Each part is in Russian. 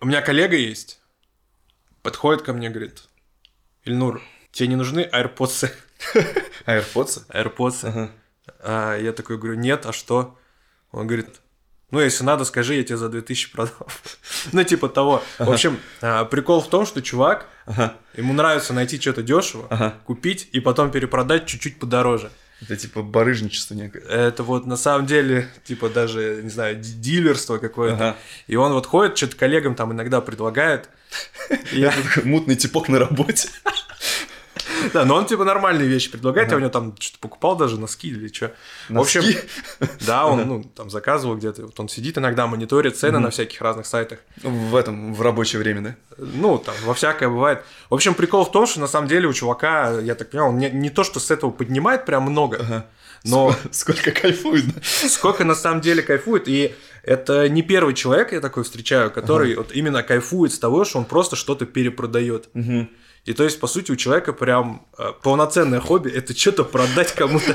У меня коллега есть, подходит ко мне, говорит, Ильнур, тебе не нужны AirPods? AirPods? AirPods. Ага. А я такой говорю, нет, а что? Он говорит, ну, если надо, скажи, я тебе за 2000 продал. ну, типа того. В общем, а, прикол в том, что чувак, Ага. ему нравится найти что-то дешево, купить и потом перепродать чуть-чуть подороже. Это типа барыжничество некое. Это вот на самом деле, типа даже, не знаю, ди- дилерство какое-то. Ага. И он вот ходит, что-то коллегам там иногда предлагает. Я- Такой Мутный типок на работе. Да, но он типа нормальные вещи предлагает, я у него там что-то покупал даже носки или что. В общем, да, он ну, там заказывал где-то, вот он сидит иногда, мониторит цены на всяких разных сайтах. В этом, в рабочее время, да? Ну, там, во всякое бывает. В общем, прикол в том, что на самом деле у чувака, я так понимаю, он не, не то, что с этого поднимает прям много, Ага. но Ск- Сколько кайфует, да? сколько на самом деле кайфует. И это не первый человек, я такой встречаю, который вот именно кайфует с того, что он просто что-то перепродает. Мгм. И то есть, по сути, у человека прям э, полноценное хобби это что-то продать кому-то.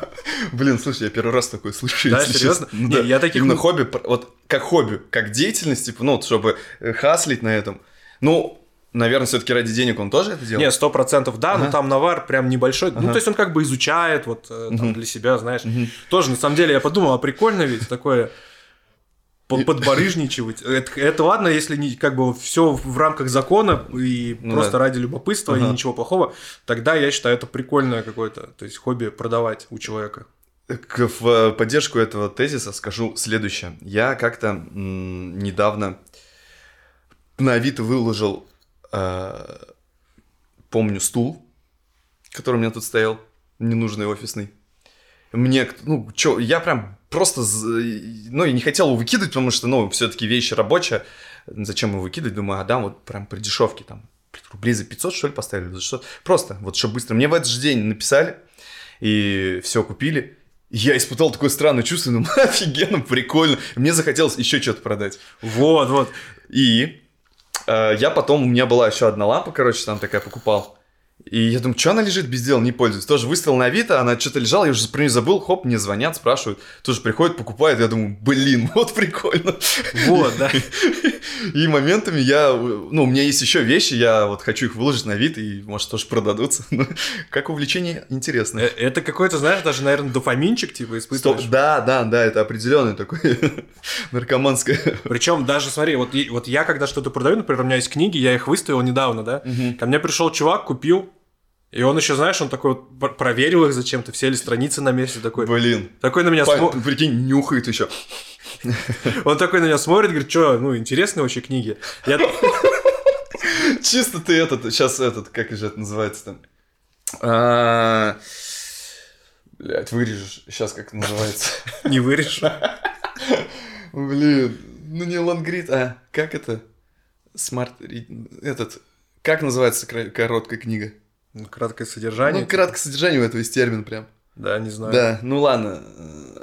Блин, слушай, я первый раз такое слышу. Да, серьезно? Ну Не, да. я таких Именно хобби, вот как хобби, как деятельность, типа, ну, вот, чтобы э, хаслить на этом. Ну, наверное, все-таки ради денег он тоже это делает? Не, сто процентов да, но там навар прям небольшой. Ну, то есть он как бы изучает вот э, там, для себя, знаешь. Тоже, на самом деле, я подумал, а прикольно ведь такое подбарыжничивать. Это, это ладно, если не как бы все в рамках закона и Ну просто да. ради любопытства и Ага. ничего плохого, тогда я считаю это прикольное какое-то, то есть хобби продавать у человека. В э, поддержку этого тезиса скажу следующее. Я как-то недавно на Авито выложил, э, помню, стул, который у меня тут стоял, ненужный офисный. Мне, ну, чё, я прям просто, ну, и не хотел его выкидывать, потому что, ну, все-таки вещь рабочая. Зачем его выкидывать? Думаю, а да, вот прям при дешевке, там, рублей за 500, что ли, поставили? За что? Просто, вот, чтобы быстро. Мне в этот же день написали, и все купили. Я испытал такое странное чувство, ну, офигенно, прикольно. Мне захотелось еще что-то продать. Вот, вот. И э, я потом, у меня была еще одна лампа, короче, там такая покупал. И я думаю, что она лежит без дела, не пользуюсь. Тоже выставил на Авито, она что-то лежала, я уже про нее забыл, хоп, мне звонят, спрашивают. Тоже приходят, покупают, я думаю, блин, вот прикольно. Вот, да. И моментами я, ну, у меня есть еще вещи, я вот хочу их выложить на вид, и, может, тоже продадутся. Ну, Как увлечение интересное. Э, Это какой-то, знаешь, даже, наверное, дофаминчик типа испытываешь. да, да, да, это определенное такое наркоманское. Причем даже, смотри, вот, я когда что-то продаю, например, у меня есть книги, я их выставил недавно, да, ко мне пришел чувак, купил, и он еще, знаешь, он такой вот пр- проверил их зачем-то, все ли страницы на месте, такой, Блин. такой на меня смотрит, прикинь, нюхает еще. он такой на меня смотрит, говорит, что, ну, интересные очень книги. Я, Чисто ты этот, сейчас этот, как же это называется там? А, Блять, вырежешь. Сейчас как называется? не вырежу. Блин, ну не лонгрид, а как это? Smart... Этот... Как называется короткая книга? Ну, Краткое содержание. Ну, краткое содержание у этого есть термин прям. Да, не знаю. Да, ну ладно. э,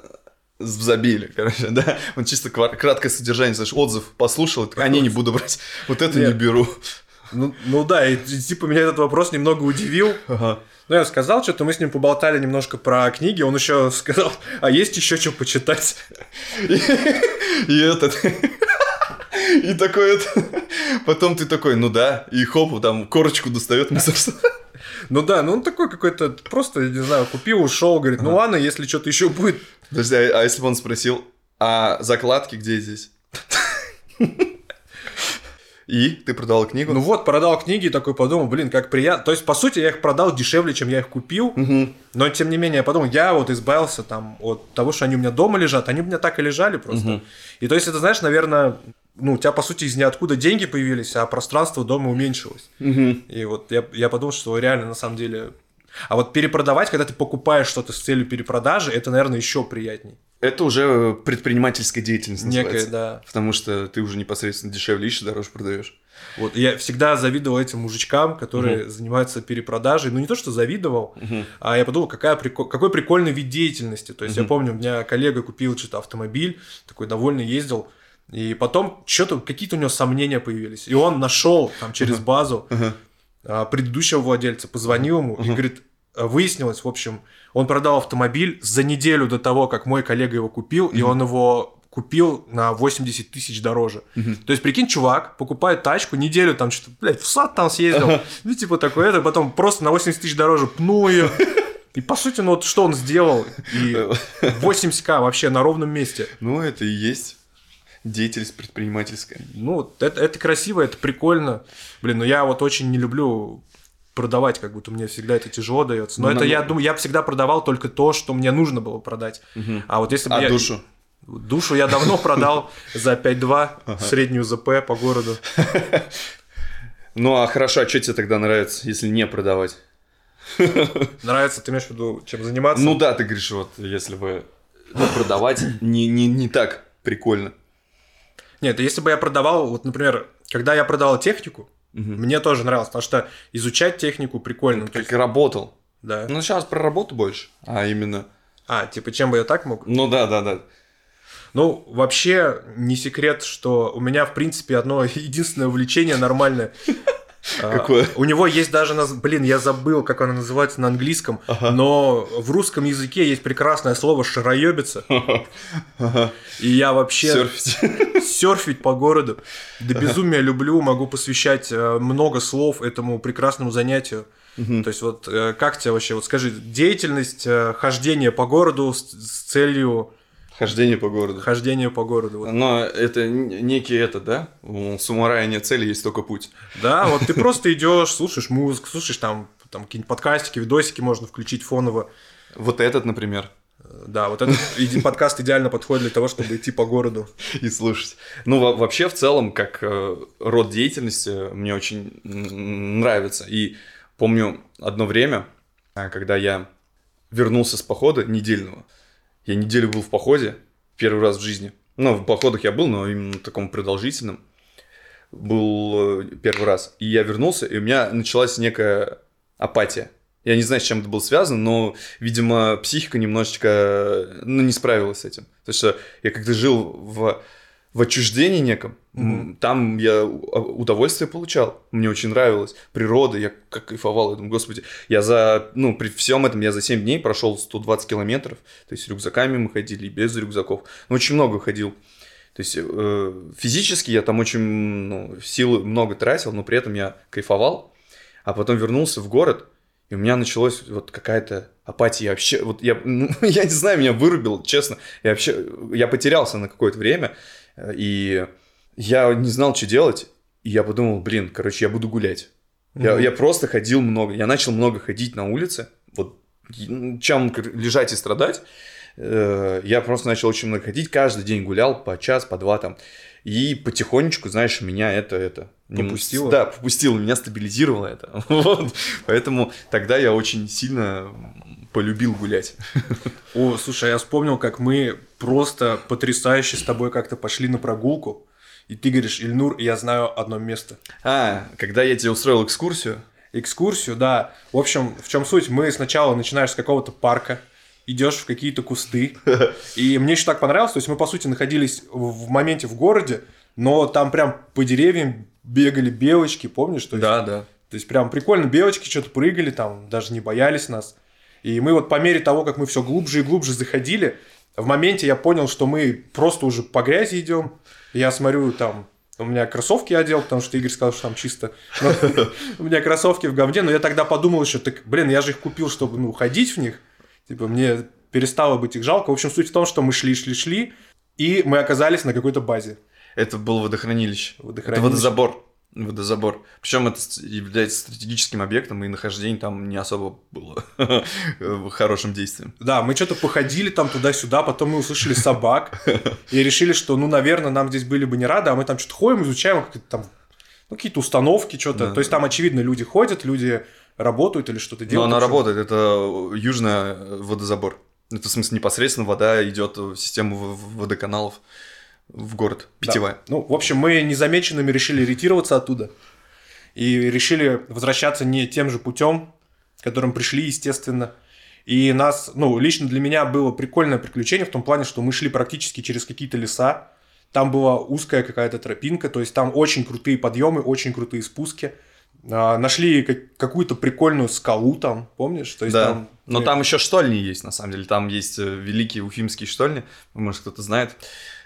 Забили, короче, да. Он чисто краткое содержание, знаешь, отзыв послушал, а не, не буду брать. Вот это не беру. Ну, ну да, и, и типа меня этот вопрос немного удивил. Ага. Ну, я сказал что-то, мы с ним поболтали немножко про книги, он еще сказал, а есть еще что почитать? И этот... И такой это... Потом ты такой, ну да, и хоп, там корочку достает. мы, собственно. Ну да, ну он такой какой-то, просто, не знаю, купил, ушел, говорит, ну ладно, если что-то еще будет. Подожди, а а если бы он спросил, а закладки где здесь? И ты продал книгу? Ну вот, продал книги и такой подумал, блин, как приятно. То есть, по сути, я их продал дешевле, чем я их купил, Мгм. но тем не менее, я подумал, я вот избавился там от того, что они у меня дома лежат, они у меня так и лежали просто. Мгм. И то есть, это, знаешь, наверное, ну, у тебя, по сути, из ниоткуда деньги появились, а пространство дома уменьшилось. Мгм. И вот я, я подумал, что реально, на самом деле... А вот перепродавать, когда ты покупаешь что-то с целью перепродажи, это, наверное, еще приятней. Это уже предпринимательская деятельность Некая, да. Потому что ты уже непосредственно дешевле ищешь, дороже продаешь. Вот я всегда завидовал этим мужичкам, которые занимаются перепродажей. Ну, не то, что завидовал, а я подумал, какая прикол- какой прикольный вид деятельности. То есть я Мгм. помню, у меня коллега купил что-то автомобиль, такой довольный ездил, и потом что-то, какие-то у него сомнения появились. И он нашел там через базу а, предыдущего владельца, позвонил ему и говорит, а, выяснилось, в общем, он продал автомобиль за неделю до того, как мой коллега его купил, и он его купил на 80 тысяч дороже. То есть, прикинь, чувак покупает тачку, неделю там что-то, блядь, в сад там съездил, ну, типа такое, это потом просто на 80 тысяч дороже пнул ее. И по сути, ну вот что он сделал? И 80к вообще на ровном месте. Ну, это и есть деятельность предпринимательская. Ну, вот это, это красиво, это прикольно. Блин, ну я вот очень не люблю продавать, как будто мне всегда это тяжело дается. Но Ну, это на- я думаю, я всегда продавал только то, что мне нужно было продать. А вот если бы А я... душу? Душу я давно продал за 5-2 среднюю ЗП по городу. Ну, а хорошо, а что тебе тогда нравится, если не продавать? Нравится, ты имеешь в виду, чем заниматься? Ну да, ты говоришь, вот, если бы ну, продавать не, не, не так прикольно. Нет, если бы я продавал, вот, например, когда я продавал технику, мне тоже нравилось, потому что изучать технику прикольно. Как есть, работал. да. Ну, сейчас про работу больше, а именно... А, типа, чем бы я так мог? Ну да, да, да. Ну, вообще, не секрет, что у меня, в принципе, одно единственное увлечение нормальное. А, Какое? У него есть даже, блин, я забыл, как оно называется на английском, но в русском языке есть прекрасное слово «шароебиться». И я вообще Серфить. серфить по городу до безумия люблю, могу посвящать э, много слов этому прекрасному занятию. То есть вот э, как тебе вообще, вот скажи, деятельность э, хождения по городу с, с целью Хождение по городу. хождения по городу. вот. Но это некий это, да? У самурая нет цели, есть только путь. Да, вот ты просто идешь, слушаешь музыку, слушаешь там, там какие-нибудь подкастики, видосики можно включить фоново. Вот этот, например, Э, Да, вот этот подкаст идеально подходит для того, чтобы идти по городу. и слушать. Ну, во- вообще, в целом, как э, род деятельности, мне очень нравится. И помню одно время, а, когда я вернулся с похода недельного. Я неделю был в походе, первый раз в жизни. Ну, в походах я был, но именно таком продолжительном. Был э, первый раз. И я вернулся, и у меня началась некая апатия. Я не знаю, с чем это было связано, но, видимо, психика немножечко, ну, не справилась с этим. Потому что я как-то жил в, в отчуждении неком. М, Там я у- удовольствие получал. Мне очень нравилось. Природа, я как кайфовал. Я думаю, господи, я за, ну, при всем этом я за 7 дней прошел 120 километров. То есть, рюкзаками мы ходили, и без рюкзаков. Ну, очень много ходил. То есть, э, физически я там очень ну, силы много тратил, но при этом я кайфовал. А потом вернулся в город, и у меня началась вот какая-то апатия. Я вообще, вот я, ну, я не знаю, меня вырубил, честно. Я вообще, я потерялся на какое-то время, и я не знал, что делать. И я подумал, блин, короче, я буду гулять. Я, Мгм. я просто ходил много. Я начал много ходить на улице. Вот м, чем лежать и страдать. Э, Я просто начал очень много ходить. Каждый день гулял по час, по два там. И потихонечку, знаешь, меня это, это... Попустило? Да, попустило, меня стабилизировало это. Вот. Поэтому тогда я очень сильно полюбил гулять. О, слушай, я вспомнил, как мы просто потрясающе с тобой как-то пошли на прогулку. И ты говоришь, Ильнур, я знаю одно место. А, когда я тебе устроил экскурсию, Экскурсию, да. В общем, в чем суть? Мы сначала начинаешь с какого-то парка, идешь в какие-то кусты. И мне еще так понравилось, то есть мы, по сути, находились в моменте в городе, но там прям по деревьям бегали белочки, помнишь? То есть, да, да. То есть прям прикольно, белочки что-то прыгали там, даже не боялись нас. И мы вот по мере того, как мы все глубже и глубже заходили, в моменте я понял, что мы просто уже по грязи идем. Я смотрю, там, у меня кроссовки одел, потому что Игорь сказал, что там чисто. Но У меня кроссовки в говне, но я тогда подумал еще, так, блин, я же их купил, чтобы, ну, ходить в них. Типа, мне перестало быть их жалко. В общем, суть в том, что мы шли, шли, шли, и мы оказались на какой-то базе. Это было водохранилище. Это Водохранилище. водозабор. Водозабор. Причем это является стратегическим объектом, и нахождение там не особо было хорошим действием. Да, мы что-то походили там туда-сюда, потом мы услышали собак и решили, что, ну, наверное, нам здесь были бы не рады, а мы там что-то ходим, изучаем как там ну, какие-то установки, что-то. Да. То есть там, очевидно, люди ходят, люди работают или что-то Но делают. она В общем, работает, это южный водозабор. Это, в смысле, непосредственно вода идет в систему водоканалов в город, да. питьевая. Ну, в общем, мы незамеченными решили ретироваться оттуда. И решили возвращаться не тем же путем, которым пришли, естественно. И нас, ну, лично для меня было прикольное приключение в том плане, что мы шли практически через какие-то леса. Там была узкая какая-то тропинка, то есть там очень крутые подъемы, очень крутые спуски. А, нашли как- какую-то прикольную скалу там, помнишь? То есть Да. там, Но там еще штольни есть, на самом деле. Там есть э, великие уфимские штольни, может, кто-то знает.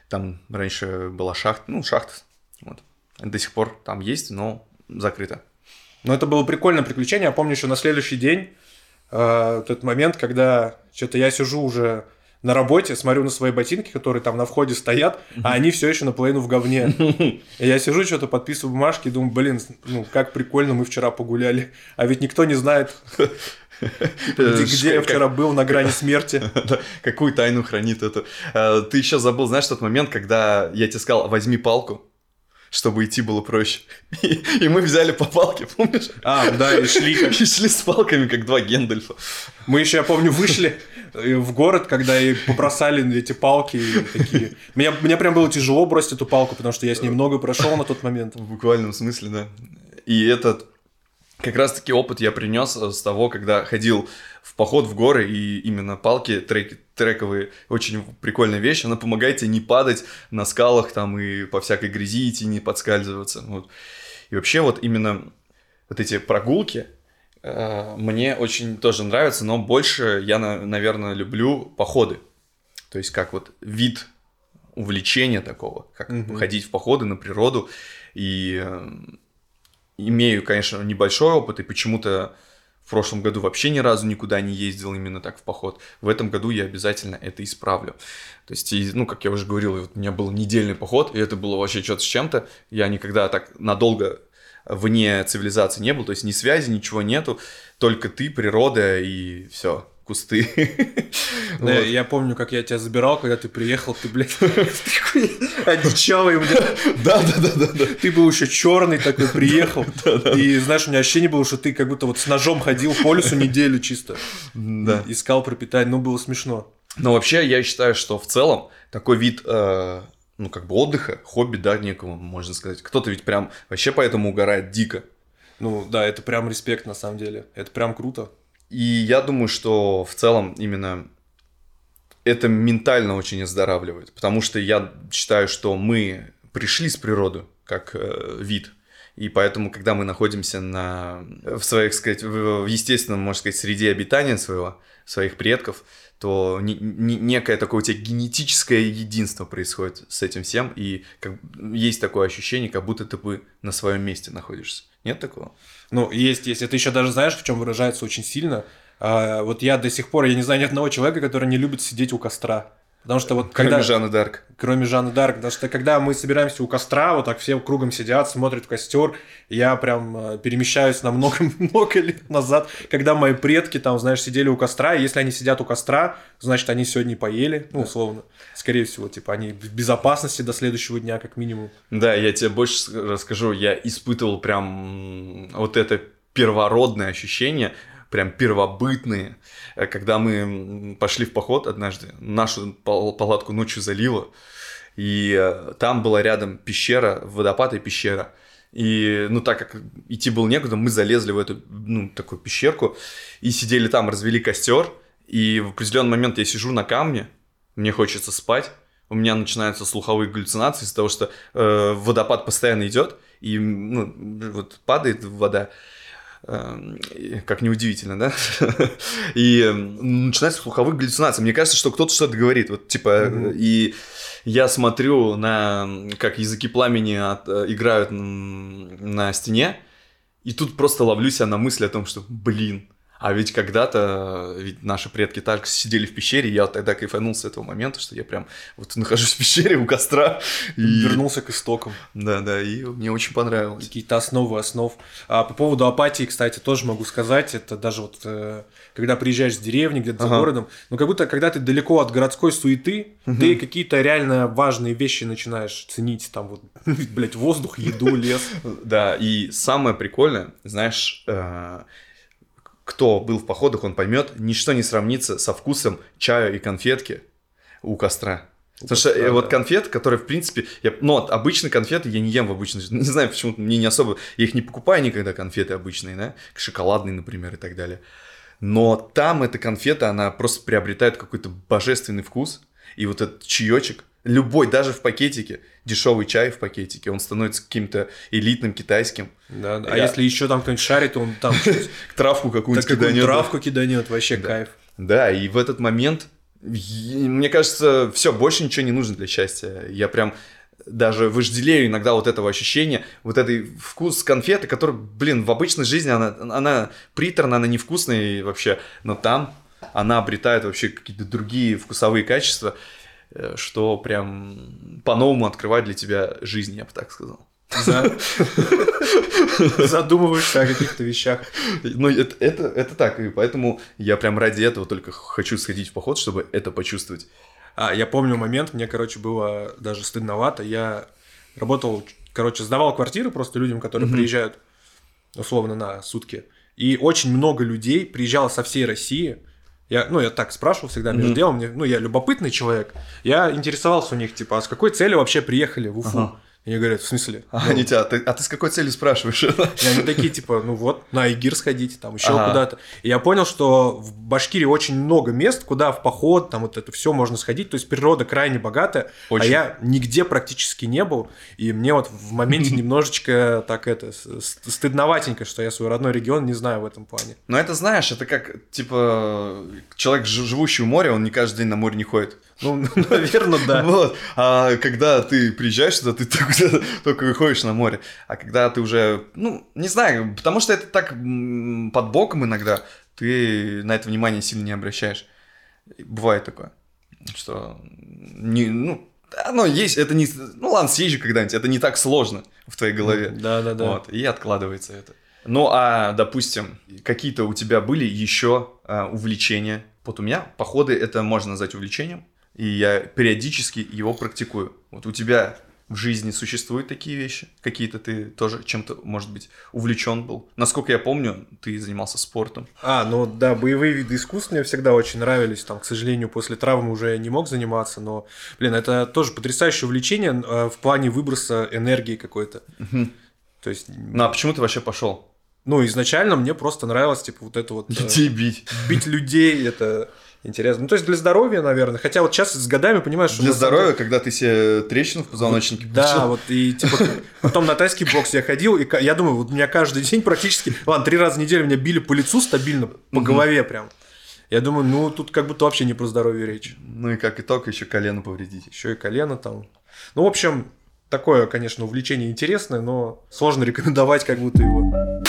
Там раньше была шахта, ну, шахта, вот. До сих пор там есть, но закрыто. Но это было прикольное приключение. Я помню еще на следующий день, э, тот момент, когда что-то я сижу уже на работе, смотрю на свои ботинки, которые там на входе стоят, а они все еще наполовину в говне. И я сижу, что-то подписываю бумажки и думаю, блин, ну как прикольно мы вчера погуляли. А ведь никто не знает, где, где я вчера был на грани смерти. Какую тайну хранит это. Э, ты еще забыл, знаешь, тот момент, когда я тебе сказал, возьми палку, чтобы идти было проще. И, и мы взяли по палке, помнишь? А, да, и шли. И шли с палками, как два Гендальфа. Мы еще, я помню, вышли в город, когда и побросали эти палки такие. Мне, мне прям было тяжело бросить эту палку, потому что я с ней много прошел на тот момент. В буквальном смысле, да. И этот как раз-таки опыт я принес с того, когда ходил в поход в горы, и именно палки трек, трековые, очень прикольная вещь, она помогает тебе не падать на скалах там и по всякой грязи идти, не подскальзываться. Вот. И вообще вот именно вот эти прогулки, мне очень тоже нравятся, но больше я, наверное, люблю походы. То есть как вот вид увлечения такого, как mm-hmm. ходить в походы на природу. И э, имею, конечно, небольшой опыт, и почему-то в прошлом году вообще ни разу никуда не ездил именно так в поход. В этом году я обязательно это исправлю. То есть, ну, как я уже говорил, вот у меня был недельный поход, и это было вообще что-то с чем-то. Я никогда так надолго вне цивилизации не был, то есть ни связи, ничего нету, только ты, природа и все кусты. Да, вот. Я помню, как я тебя забирал, когда ты приехал, ты, блядь, такой одичалый. Да, да, да, да, да. Ты был еще черный такой, приехал. И знаешь, у меня ощущение было, что ты как будто вот с ножом ходил по лесу неделю чисто. Да. Искал пропитание, ну было смешно. Но вообще я считаю, что в целом такой вид э, ну, как бы отдыха, хобби, да, некого, можно сказать. Кто-то ведь прям вообще поэтому угорает дико. Ну, да, это прям респект на самом деле. Это прям круто. И я думаю, что в целом именно это ментально очень оздоравливает, потому что я считаю, что мы пришли с природы как э, вид, и поэтому, когда мы находимся на, в своих, сказать, в, в естественном, можно сказать, среде обитания своего, своих предков, то не, не, некое такое у тебя генетическое единство происходит с этим всем, и как, есть такое ощущение, как будто ты бы на своем месте находишься. Нет такого? Ну, есть, есть. Это еще даже знаешь, в чем выражается очень сильно. А, вот я до сих пор, я не знаю ни одного человека, который не любит сидеть у костра. Потому что вот когда... Кроме Жанны Дарк. Кроме Жанны Дарк. Потому что когда мы собираемся у костра, вот так все кругом сидят, смотрят в костер, я прям э, перемещаюсь на много-много лет назад, когда мои предки там, знаешь, сидели у костра, и если они сидят у костра, значит, они сегодня поели, ну, условно. Скорее всего, типа, они в безопасности до следующего дня, как минимум. Да, я тебе больше расскажу, я испытывал прям вот это первородное ощущение, прям первобытные, э, когда мы пошли в поход однажды, нашу палатку ночью залило, и э, там была рядом пещера, водопад и пещера. И, ну, так как идти было некуда, мы залезли в эту, ну, такую пещерку и сидели там, развели костер. И в определенный момент я сижу на камне, мне хочется спать, у меня начинаются слуховые галлюцинации из-за того, что э, водопад постоянно идет, и ну, вот падает вода, как неудивительно, да? И эм, начинается слуховых галлюцинаций. Мне кажется, что кто-то что-то говорит. Вот, типа, mm-hmm. и я смотрю на, как языки пламени от, э, играют на стене, и тут просто ловлю себя на мысли о том, что, блин, а ведь когда-то ведь наши предки так сидели в пещере, я вот тогда кайфанул с этого момента, что я прям вот нахожусь в пещере у костра. И... Вернулся к истокам. Да, да, и мне очень понравилось. Какие-то основы основ. А по поводу апатии, кстати, тоже могу сказать, это даже вот э, когда приезжаешь с деревни, где-то ага. за городом, ну как будто когда ты далеко от городской суеты, угу. ты какие-то реально важные вещи начинаешь ценить, там вот, блядь, воздух, еду, лес. Да, и самое прикольное, знаешь, э, кто был в походах, он поймет, ничто не сравнится со вкусом чая и конфетки у костра. У Потому костра, что э, да. вот конфет, которые, в принципе, я, ну, обычные конфеты я не ем в обычной Не знаю, почему мне не особо... Я их не покупаю никогда, конфеты обычные, да? Шоколадные, например, и так далее. Но там эта конфета, она просто приобретает какой-то божественный вкус. И вот этот чаечек, любой, даже в пакетике, дешевый чай в пакетике, он становится каким-то элитным китайским. Да, да. А Я... если еще там кто-нибудь шарит, он там травку какую-нибудь киданет. Травку киданет, вообще кайф. Да, и в этот момент Мне кажется, все, больше ничего не нужно для счастья. Я прям даже вожделею иногда вот этого ощущения, вот этой вкус конфеты, который, блин, в обычной жизни она, она приторна, она невкусная вообще, но там она обретает вообще какие-то другие вкусовые качества, э, что прям по-новому открывает для тебя жизнь, я бы так сказал. За- Задумываешься о каких-то вещах. Ну, это, это, это так, и поэтому я прям ради этого только хочу сходить в поход, чтобы это почувствовать. А, я помню момент, мне, короче, было даже стыдновато. Я работал, короче, сдавал квартиры просто людям, которые приезжают, условно, на сутки. И очень много людей приезжало со всей России. Я, ну, я так спрашивал всегда между делом. Мне, ну, я любопытный человек. Я интересовался у них, типа, а с какой целью вообще приехали в Уфу? Ага. И они говорят, в смысле? А, они тебя, а ты, а ты с какой целью спрашиваешь? И они такие, типа, ну вот, на Игир сходите, там еще Ага. куда-то. И я понял, что в Башкирии очень много мест, куда в поход, там вот это все можно сходить. То есть природа крайне богатая, а Очень. я нигде практически не был. И мне вот в моменте немножечко так это стыдноватенько, что я свой родной регион не знаю в этом плане. Ну, это знаешь, это как, типа, человек, жи- живущий у моря, он не каждый день на море не ходит. Ну, наверное, да. Вот. А когда ты приезжаешь сюда, ты только, только выходишь на море. А когда ты уже, ну, не знаю, потому что это так под боком иногда, ты на это внимание сильно не обращаешь. Бывает такое, что, не, ну, оно есть, это не, ну ладно, съезжу когда-нибудь, это не так сложно в твоей голове. Да, да, да. Вот, и откладывается это. Ну, а, допустим, какие-то у тебя были еще а, увлечения? Вот у меня походы это можно назвать увлечением, и я периодически его практикую. Вот у тебя в жизни существуют такие вещи? Какие-то ты тоже чем-то, может быть, увлечен был? Насколько я помню, ты занимался спортом. А, ну да, боевые виды искусств мне всегда очень нравились. Там, к сожалению, после травмы уже не мог заниматься, но, блин, это тоже потрясающее увлечение э, в плане выброса энергии какой-то. То есть, Ну, а почему ты вообще пошел? ну, изначально мне просто нравилось, типа, вот это вот... э, Детей бить. Бить людей, это интересно. Ну, то есть для здоровья, наверное. Хотя вот сейчас с годами понимаешь, что... Для здоровья, когда ты себе трещину в позвоночнике Да, получил. вот и типа потом на тайский бокс я ходил, и я думаю, вот меня каждый день практически, ладно, три раза в неделю меня били по лицу стабильно, по голове прям. Я думаю, ну тут как будто вообще не про здоровье речь. Ну и как итог, еще колено повредить. Еще и колено там. Ну, в общем, такое, конечно, увлечение интересное, но сложно рекомендовать как будто его.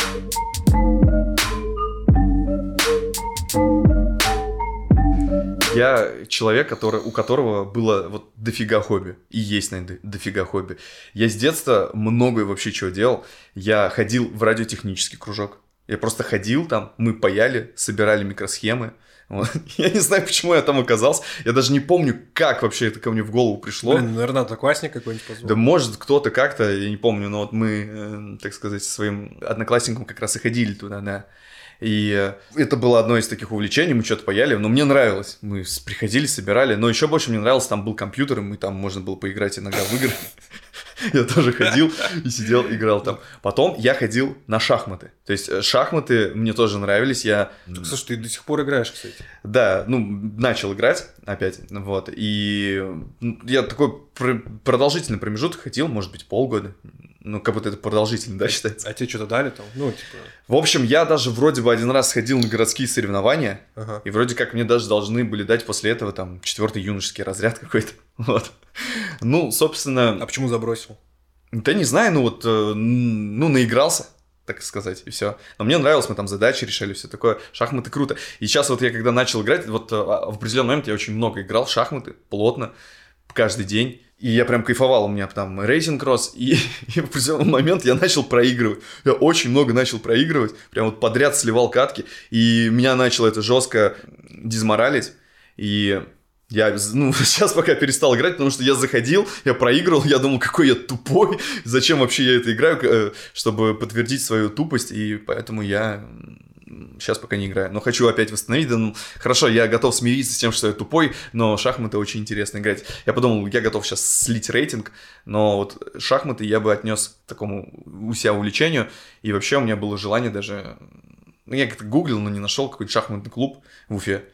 Я человек, который, у которого было вот дофига хобби. И есть, наверное, дофига хобби. Я с детства многое вообще чего делал. Я ходил в радиотехнический кружок. Я просто ходил там, мы паяли, собирали микросхемы. Вот. Я не знаю, почему я там оказался. Я даже не помню, как вообще это ко мне в голову пришло. Блин, наверное, одноклассник какой-нибудь позвал. Да может кто-то как-то, я не помню, но вот мы, э, так сказать, со своим одноклассником как раз и ходили туда, да. И э, это было одно из таких увлечений, мы что-то паяли, но мне нравилось. Мы приходили, собирали, но еще больше мне нравилось, там был компьютер, и мы там можно было поиграть иногда в игры. Я тоже ходил и сидел, играл там. Потом я ходил на шахматы. То есть э, шахматы мне тоже нравились. Я Слушай, ты до сих пор играешь, кстати. да, ну, начал играть опять, вот, и я такой пр- продолжительный промежуток ходил, может быть, полгода, ну, как будто это продолжительно, да, считается. А тебе что-то дали там? Ну, типа... В общем, я даже вроде бы один раз сходил на городские соревнования, Ага. и вроде как мне даже должны были дать после этого там четвертый юношеский разряд какой-то, вот. Ну, собственно, А почему забросил? да не знаю, ну вот, э, ну, наигрался, так сказать, и все. Но мне нравилось, мы там задачи решали, все такое. Шахматы круто. И сейчас вот я когда начал играть, вот э, в определенный момент я очень много играл в шахматы, плотно, каждый день. И я прям кайфовал, у меня там рейтинг рос, и, и в определенный момент я начал проигрывать. Я очень много начал проигрывать, прям вот подряд сливал катки, и меня начало это жестко дизморалить. И я, ну, сейчас пока перестал играть, потому что я заходил, я проигрывал, я думал, какой я тупой, зачем вообще я это играю, э, чтобы подтвердить свою тупость, и поэтому я сейчас пока не играю. Но хочу опять восстановить, да, ну, хорошо, я готов смириться с тем, что я тупой, но шахматы очень интересно играть. Я подумал, я готов сейчас слить рейтинг, но вот шахматы я бы отнес к такому у себя увлечению, и вообще у меня было желание даже... Ну, я как-то гуглил, но не нашел какой-то шахматный клуб в Уфе.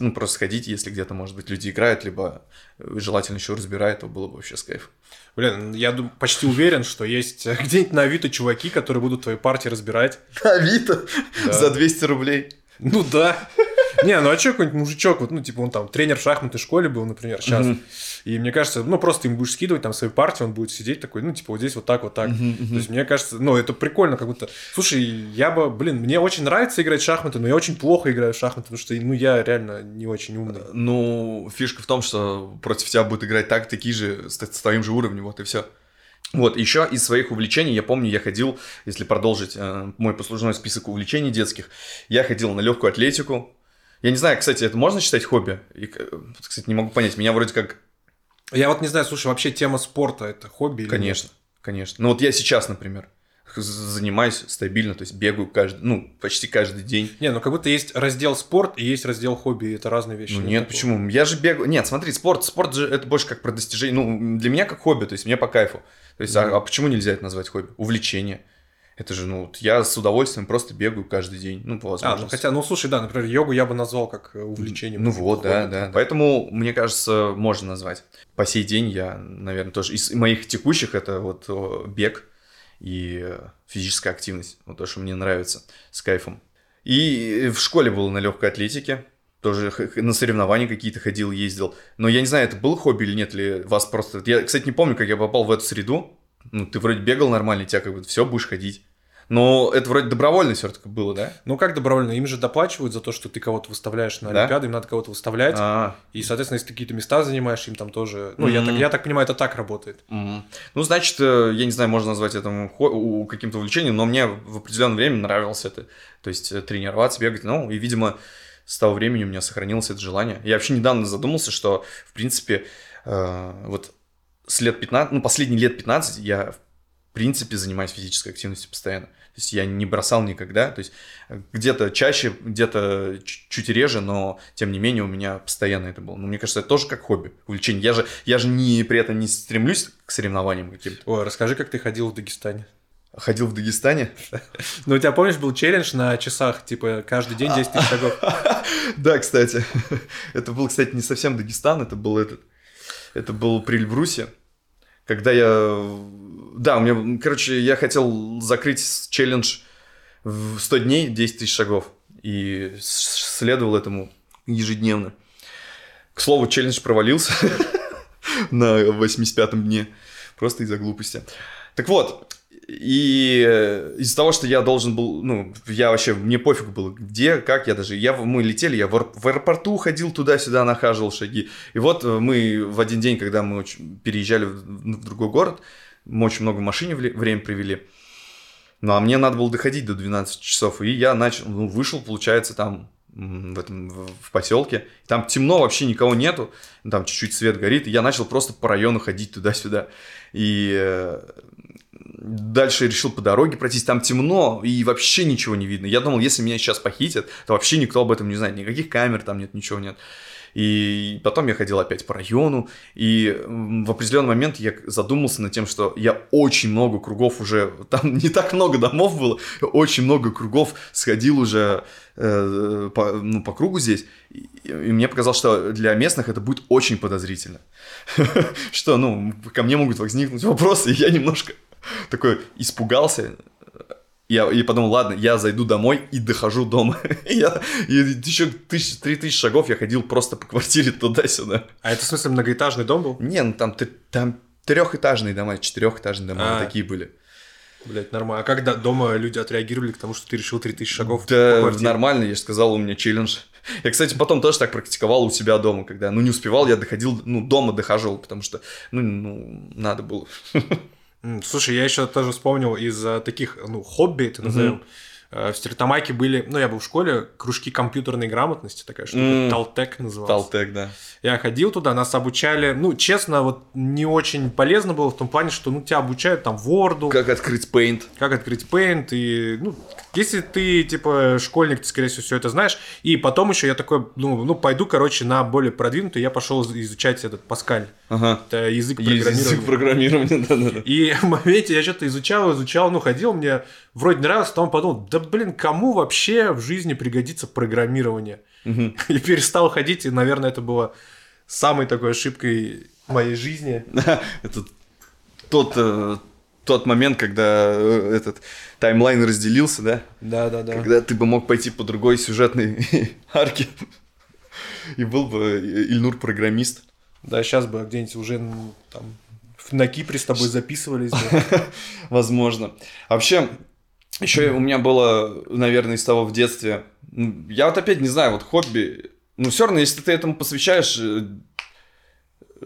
Ну, просто сходить, если где-то, может быть, люди играют, либо э, желательно еще разбирают, то было бы вообще с кайфом. Блин, я почти уверен, что есть э, где-нибудь на Авито чуваки, которые будут твои партии разбирать. Авито Да. за 200 рублей. Ну да. Не, ну а что какой-нибудь мужичок, вот, ну, типа, он там тренер в шахматной школе был, например, сейчас. И мне кажется, ну, просто им будешь скидывать там свою партию, он будет сидеть такой, ну, типа, вот здесь вот так, вот так. То есть, мне кажется, ну, это прикольно, как будто... Слушай, я бы, блин, мне очень нравится играть в шахматы, но я очень плохо играю в шахматы, потому что, ну, я реально не очень умный. Ну, фишка в том, что против тебя будут играть так, такие же, с, с твоим же уровнем, вот и все. Вот, еще из своих увлечений, я помню, я ходил, если продолжить э, мой послужной список увлечений детских, я ходил на легкую атлетику. Я не знаю, кстати, это можно считать хобби? И, кстати, не могу понять, меня вроде как... Я вот не знаю, слушай, вообще тема спорта это хобби? Конечно, конечно. Ну вот я сейчас, например, занимаюсь стабильно, то есть бегаю каждый, ну, почти каждый день. Не, ну как будто есть раздел спорт и есть раздел хобби, и это разные вещи. Ну нет, такого. почему? Я же бегаю... Нет, смотри, спорт, спорт же это больше как про достижение, ну, для меня как хобби, то есть мне по кайфу. То есть, mm-hmm. а, а почему нельзя это назвать хобби? Увлечение. Это же, ну, я с удовольствием просто бегаю каждый день, ну, по возможности. А, ну, хотя, ну, слушай, да, например, йогу я бы назвал как э, увлечение. Ну, вот, да, да. Поэтому, мне кажется, можно назвать. По сей день я, наверное, тоже из моих текущих это вот бег и э, физическая активность. Вот то, что мне нравится с кайфом. И в школе был на легкой атлетике тоже на соревнования какие-то ходил, ездил. Но я не знаю, это был хобби или нет, или вас просто... Я, кстати, не помню, как я попал в эту среду. Ну, ты вроде бегал нормально, тебя как бы все будешь ходить. Но это вроде добровольно все таки было, да? Ну как добровольно? Им же доплачивают за то, что ты кого-то выставляешь на да? Олимпиаду, им надо кого-то выставлять. А-а-а. И, соответственно, если ты какие-то места занимаешь, им там тоже. Ну, mm-hmm. я, так, я так понимаю, это так работает. Mm-hmm. Ну, значит, э, я не знаю, можно назвать это каким-то увлечением, но мне в определенное время нравилось это. То есть э, тренироваться, бегать. Ну, и, видимо, с того времени у меня сохранилось это желание. Я вообще недавно задумался, что, в принципе, э, вот с лет 15, ну, последние лет 15 я, в принципе, занимаюсь физической активностью постоянно. То есть я не бросал никогда. То есть где-то чаще, где-то чуть реже, но тем не менее у меня постоянно это было. Но мне кажется, это тоже как хобби, увлечение. Я же, я же не, при этом не стремлюсь к соревнованиям каким-то. Ой, расскажи, как ты ходил в Дагестане. Ходил в Дагестане. Ну, у тебя, помнишь, был челлендж на часах, типа, каждый день 10 тысяч шагов? Да, кстати. Это был, кстати, не совсем Дагестан, это был этот... Это был при Эльбрусе, когда я... Да, у меня, короче, я хотел закрыть челлендж в 100 дней 10 тысяч шагов. И следовал этому ежедневно. К слову, челлендж провалился на 85-м дне. Просто из-за глупости. Так вот, и э, из-за того, что я должен был, ну, я вообще, мне пофиг было, где, как я даже, я, мы летели, я в, в аэропорту ходил туда-сюда, нахаживал шаги. И вот э, мы в один день, когда мы переезжали в, в другой город, мы очень много в машине время провели. Ну, а мне надо было доходить до 12 часов, и я начал, ну, вышел, получается, там в этом в поселке. Там темно, вообще никого нету. Там чуть-чуть свет горит. И я начал просто по району ходить туда-сюда. И э, дальше решил по дороге пройтись, там темно и вообще ничего не видно. Я думал, если меня сейчас похитят, то вообще никто об этом не знает, никаких камер там нет, ничего нет. И потом я ходил опять по району, и в определенный момент я задумался над тем, что я очень много кругов уже, там не так много домов было, очень много кругов сходил уже э, по, ну, по кругу здесь, и, и мне показалось, что для местных это будет очень подозрительно. Что, ну, ко мне могут возникнуть вопросы, и я немножко такой испугался, я и подумал, ладно, я зайду домой и дохожу дома. я, и еще тысяч, три тысячи шагов я ходил просто по квартире туда-сюда. А это в смысле многоэтажный дом был? Не, ну там, там трехэтажные дома, четырехэтажные дома а. такие были. Блять, нормально. А как дома люди отреагировали к тому, что ты решил 3000 шагов? Да, нормально, я же сказал, у меня челлендж. Я, кстати, потом тоже так практиковал у себя дома, когда, ну, не успевал, я доходил, ну, дома дохожил, потому что, ну, ну надо было. Слушай, я еще тоже вспомнил из таких, ну, хобби, это назовем. Угу. В Стерлитамаке были, ну, я был в школе, кружки компьютерной грамотности, такая штука, mm. Талтек назывался. Талтек, да. Я ходил туда, нас обучали, ну, честно, вот не очень полезно было в том плане, что, ну, тебя обучают там Word. Как открыть Paint. Как открыть Paint, и, ну, если ты, типа, школьник, ты, скорее всего, все это знаешь. И потом еще я такой, ну, ну пойду, короче, на более продвинутый, я пошел изучать этот Паскаль. Ага. Это язык программирования. Язык программирования, да-да-да. И в моменте я что-то изучал, изучал, ну, ходил, мне вроде нравилось, потом подумал, да, блин, кому вообще в жизни пригодится программирование? Угу. И перестал ходить, и, наверное, это было самой такой ошибкой моей жизни. Это тот, э, тот момент, когда э, этот таймлайн разделился, да? Да, да, да. Когда ты бы мог пойти по другой сюжетной арке. И был бы Ильнур программист. Да, сейчас бы где-нибудь уже там на Кипре с тобой записывались. Возможно. Вообще, еще у меня было, наверное, из того в детстве. ну, Я вот опять не знаю, вот хобби. Ну, все равно, если ты этому посвящаешь э,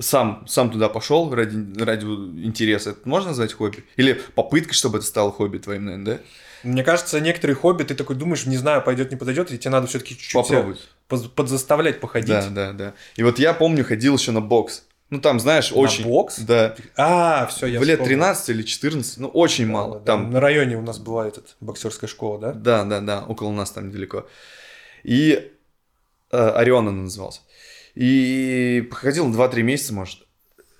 сам, сам туда пошел ради, ради интереса, это можно назвать хобби? Или попытка, чтобы это стало хобби твоим, наверное, да? Мне кажется, некоторые хобби, ты такой думаешь, не знаю, пойдет, не подойдет, и тебе надо все-таки чуть-чуть Попробовать. подзаставлять походить. Да, да, да. И вот я помню, ходил еще на бокс. Ну, там, знаешь, На очень... бокс? Да. А, все, я в лет вспомнил. 13 или 14, ну, очень Да, мало. да. Там На районе у нас была этот боксерская школа, да? Да, да, да, около нас там недалеко. И э, Орион он назывался. И походил 2-3 месяца, может.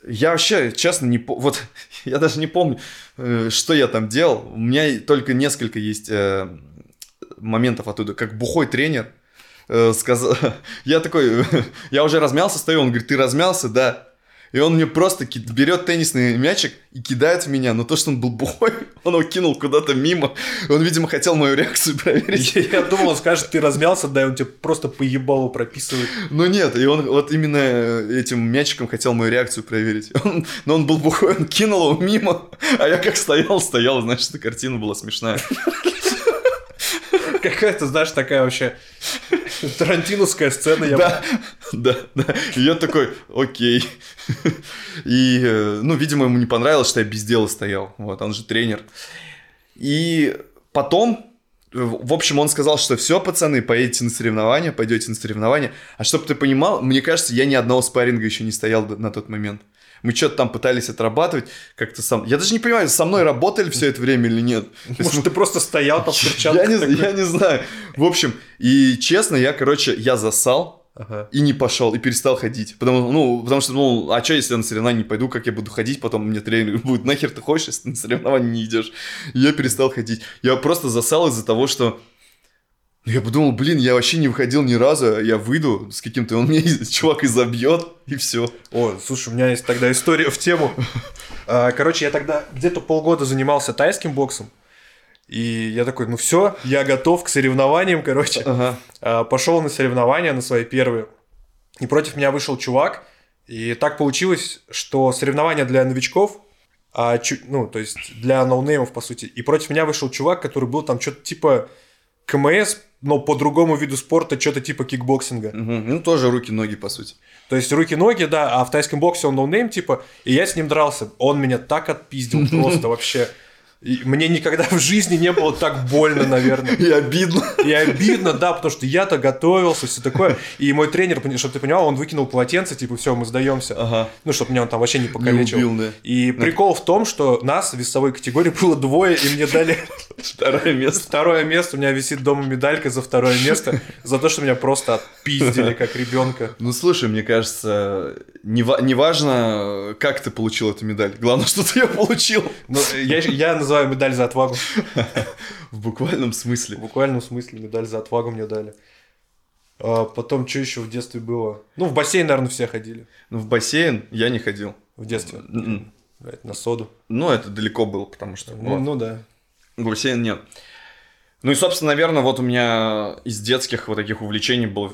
Я вообще, честно, не по... Вот, я даже не помню, э, что я там делал. У меня только несколько есть э, моментов оттуда. Как бухой тренер э, сказал... Я такой, я уже размялся, стою, он говорит, ты размялся? Да. И он мне просто ки- берет теннисный мячик и кидает в меня. Но то, что он был бухой, он его кинул куда-то мимо. Он, видимо, хотел мою реакцию проверить. Я думал, он скажет, ты размялся, да, и он тебе просто по ебалу прописывает. Но нет, и он вот именно этим мячиком хотел мою реакцию проверить. Он- но он был бухой, он кинул его мимо, а я как стоял, стоял, значит, эта картина была смешная. Какая-то, знаешь, такая вообще тарантиновская сцена. Я Да, да, да. И я такой, окей. И, э, ну, видимо, ему не понравилось, что я без дела стоял. Вот, он же тренер. И потом, э, в общем, он сказал, что все, пацаны, поедете на соревнования, пойдете на соревнования. А чтобы ты понимал, мне кажется, я ни одного спарринга еще не стоял на тот момент. Мы что-то там пытались отрабатывать как-то сам. Я даже не понимаю, со мной работали все это время или нет. То есть, Может, ты просто стоял там в перчатках. я не, я не знаю. В общем, и честно, я, короче, я засал Ага. и не пошел, и перестал ходить. Потому, ну, потому что, ну, а что, если я на соревнования не пойду, как я буду ходить, потом мне тренер будет, нахер ты хочешь, если ты на соревнования не идешь. И я перестал ходить. Я просто засал из-за того, что я подумал, блин, я вообще не выходил ни разу, я выйду с каким-то, он мне чувак и забьет, и все. О, слушай, у меня есть тогда история в тему. А, Короче, я тогда где-то полгода занимался тайским боксом. И я такой, ну все, я готов к соревнованиям, короче. Ага. А, Пошел на соревнования, на свои первые. И против меня вышел чувак. И так получилось, что соревнования для новичков, а, ну, то есть для ноунеймов, по сути. И против меня вышел чувак, который был там что-то типа КМС, но по другому виду спорта, что-то типа кикбоксинга. Мгм. Ну, тоже руки-ноги, по сути. То есть руки-ноги, да, а в тайском боксе он ноунейм, типа, и я с ним дрался. Он меня так отпиздил просто вообще. И мне никогда в жизни не было так больно, наверное. И обидно. И обидно, да, потому что я-то готовился, все такое. И мой тренер, чтобы ты понимал, он выкинул полотенце, типа, все, мы сдаемся. Ага. Ну, чтобы меня он там вообще не покалечил. убил, да. И прикол в том, что нас в весовой категории было двое, и мне дали Второе место. второе место. У меня висит дома медалька за второе место, за то, что меня просто отпиздили, как ребенка. Ну, слушай, мне кажется, не, не важно, как ты получил эту медаль. Главное, что ты ее получил. Ну, я, я называю медаль за отвагу. В буквальном В смысле. буквальном смысле медаль за отвагу мне дали. А потом, что еще в детстве было? Ну, в бассейн, наверное, все ходили. Ну, в бассейн я не ходил. В детстве. М-м. На соду. Ну, это далеко было, потому что... Ну, вот, ну да. В бассейн нет. Ну и, собственно, наверное, вот у меня из детских вот таких увлечений было...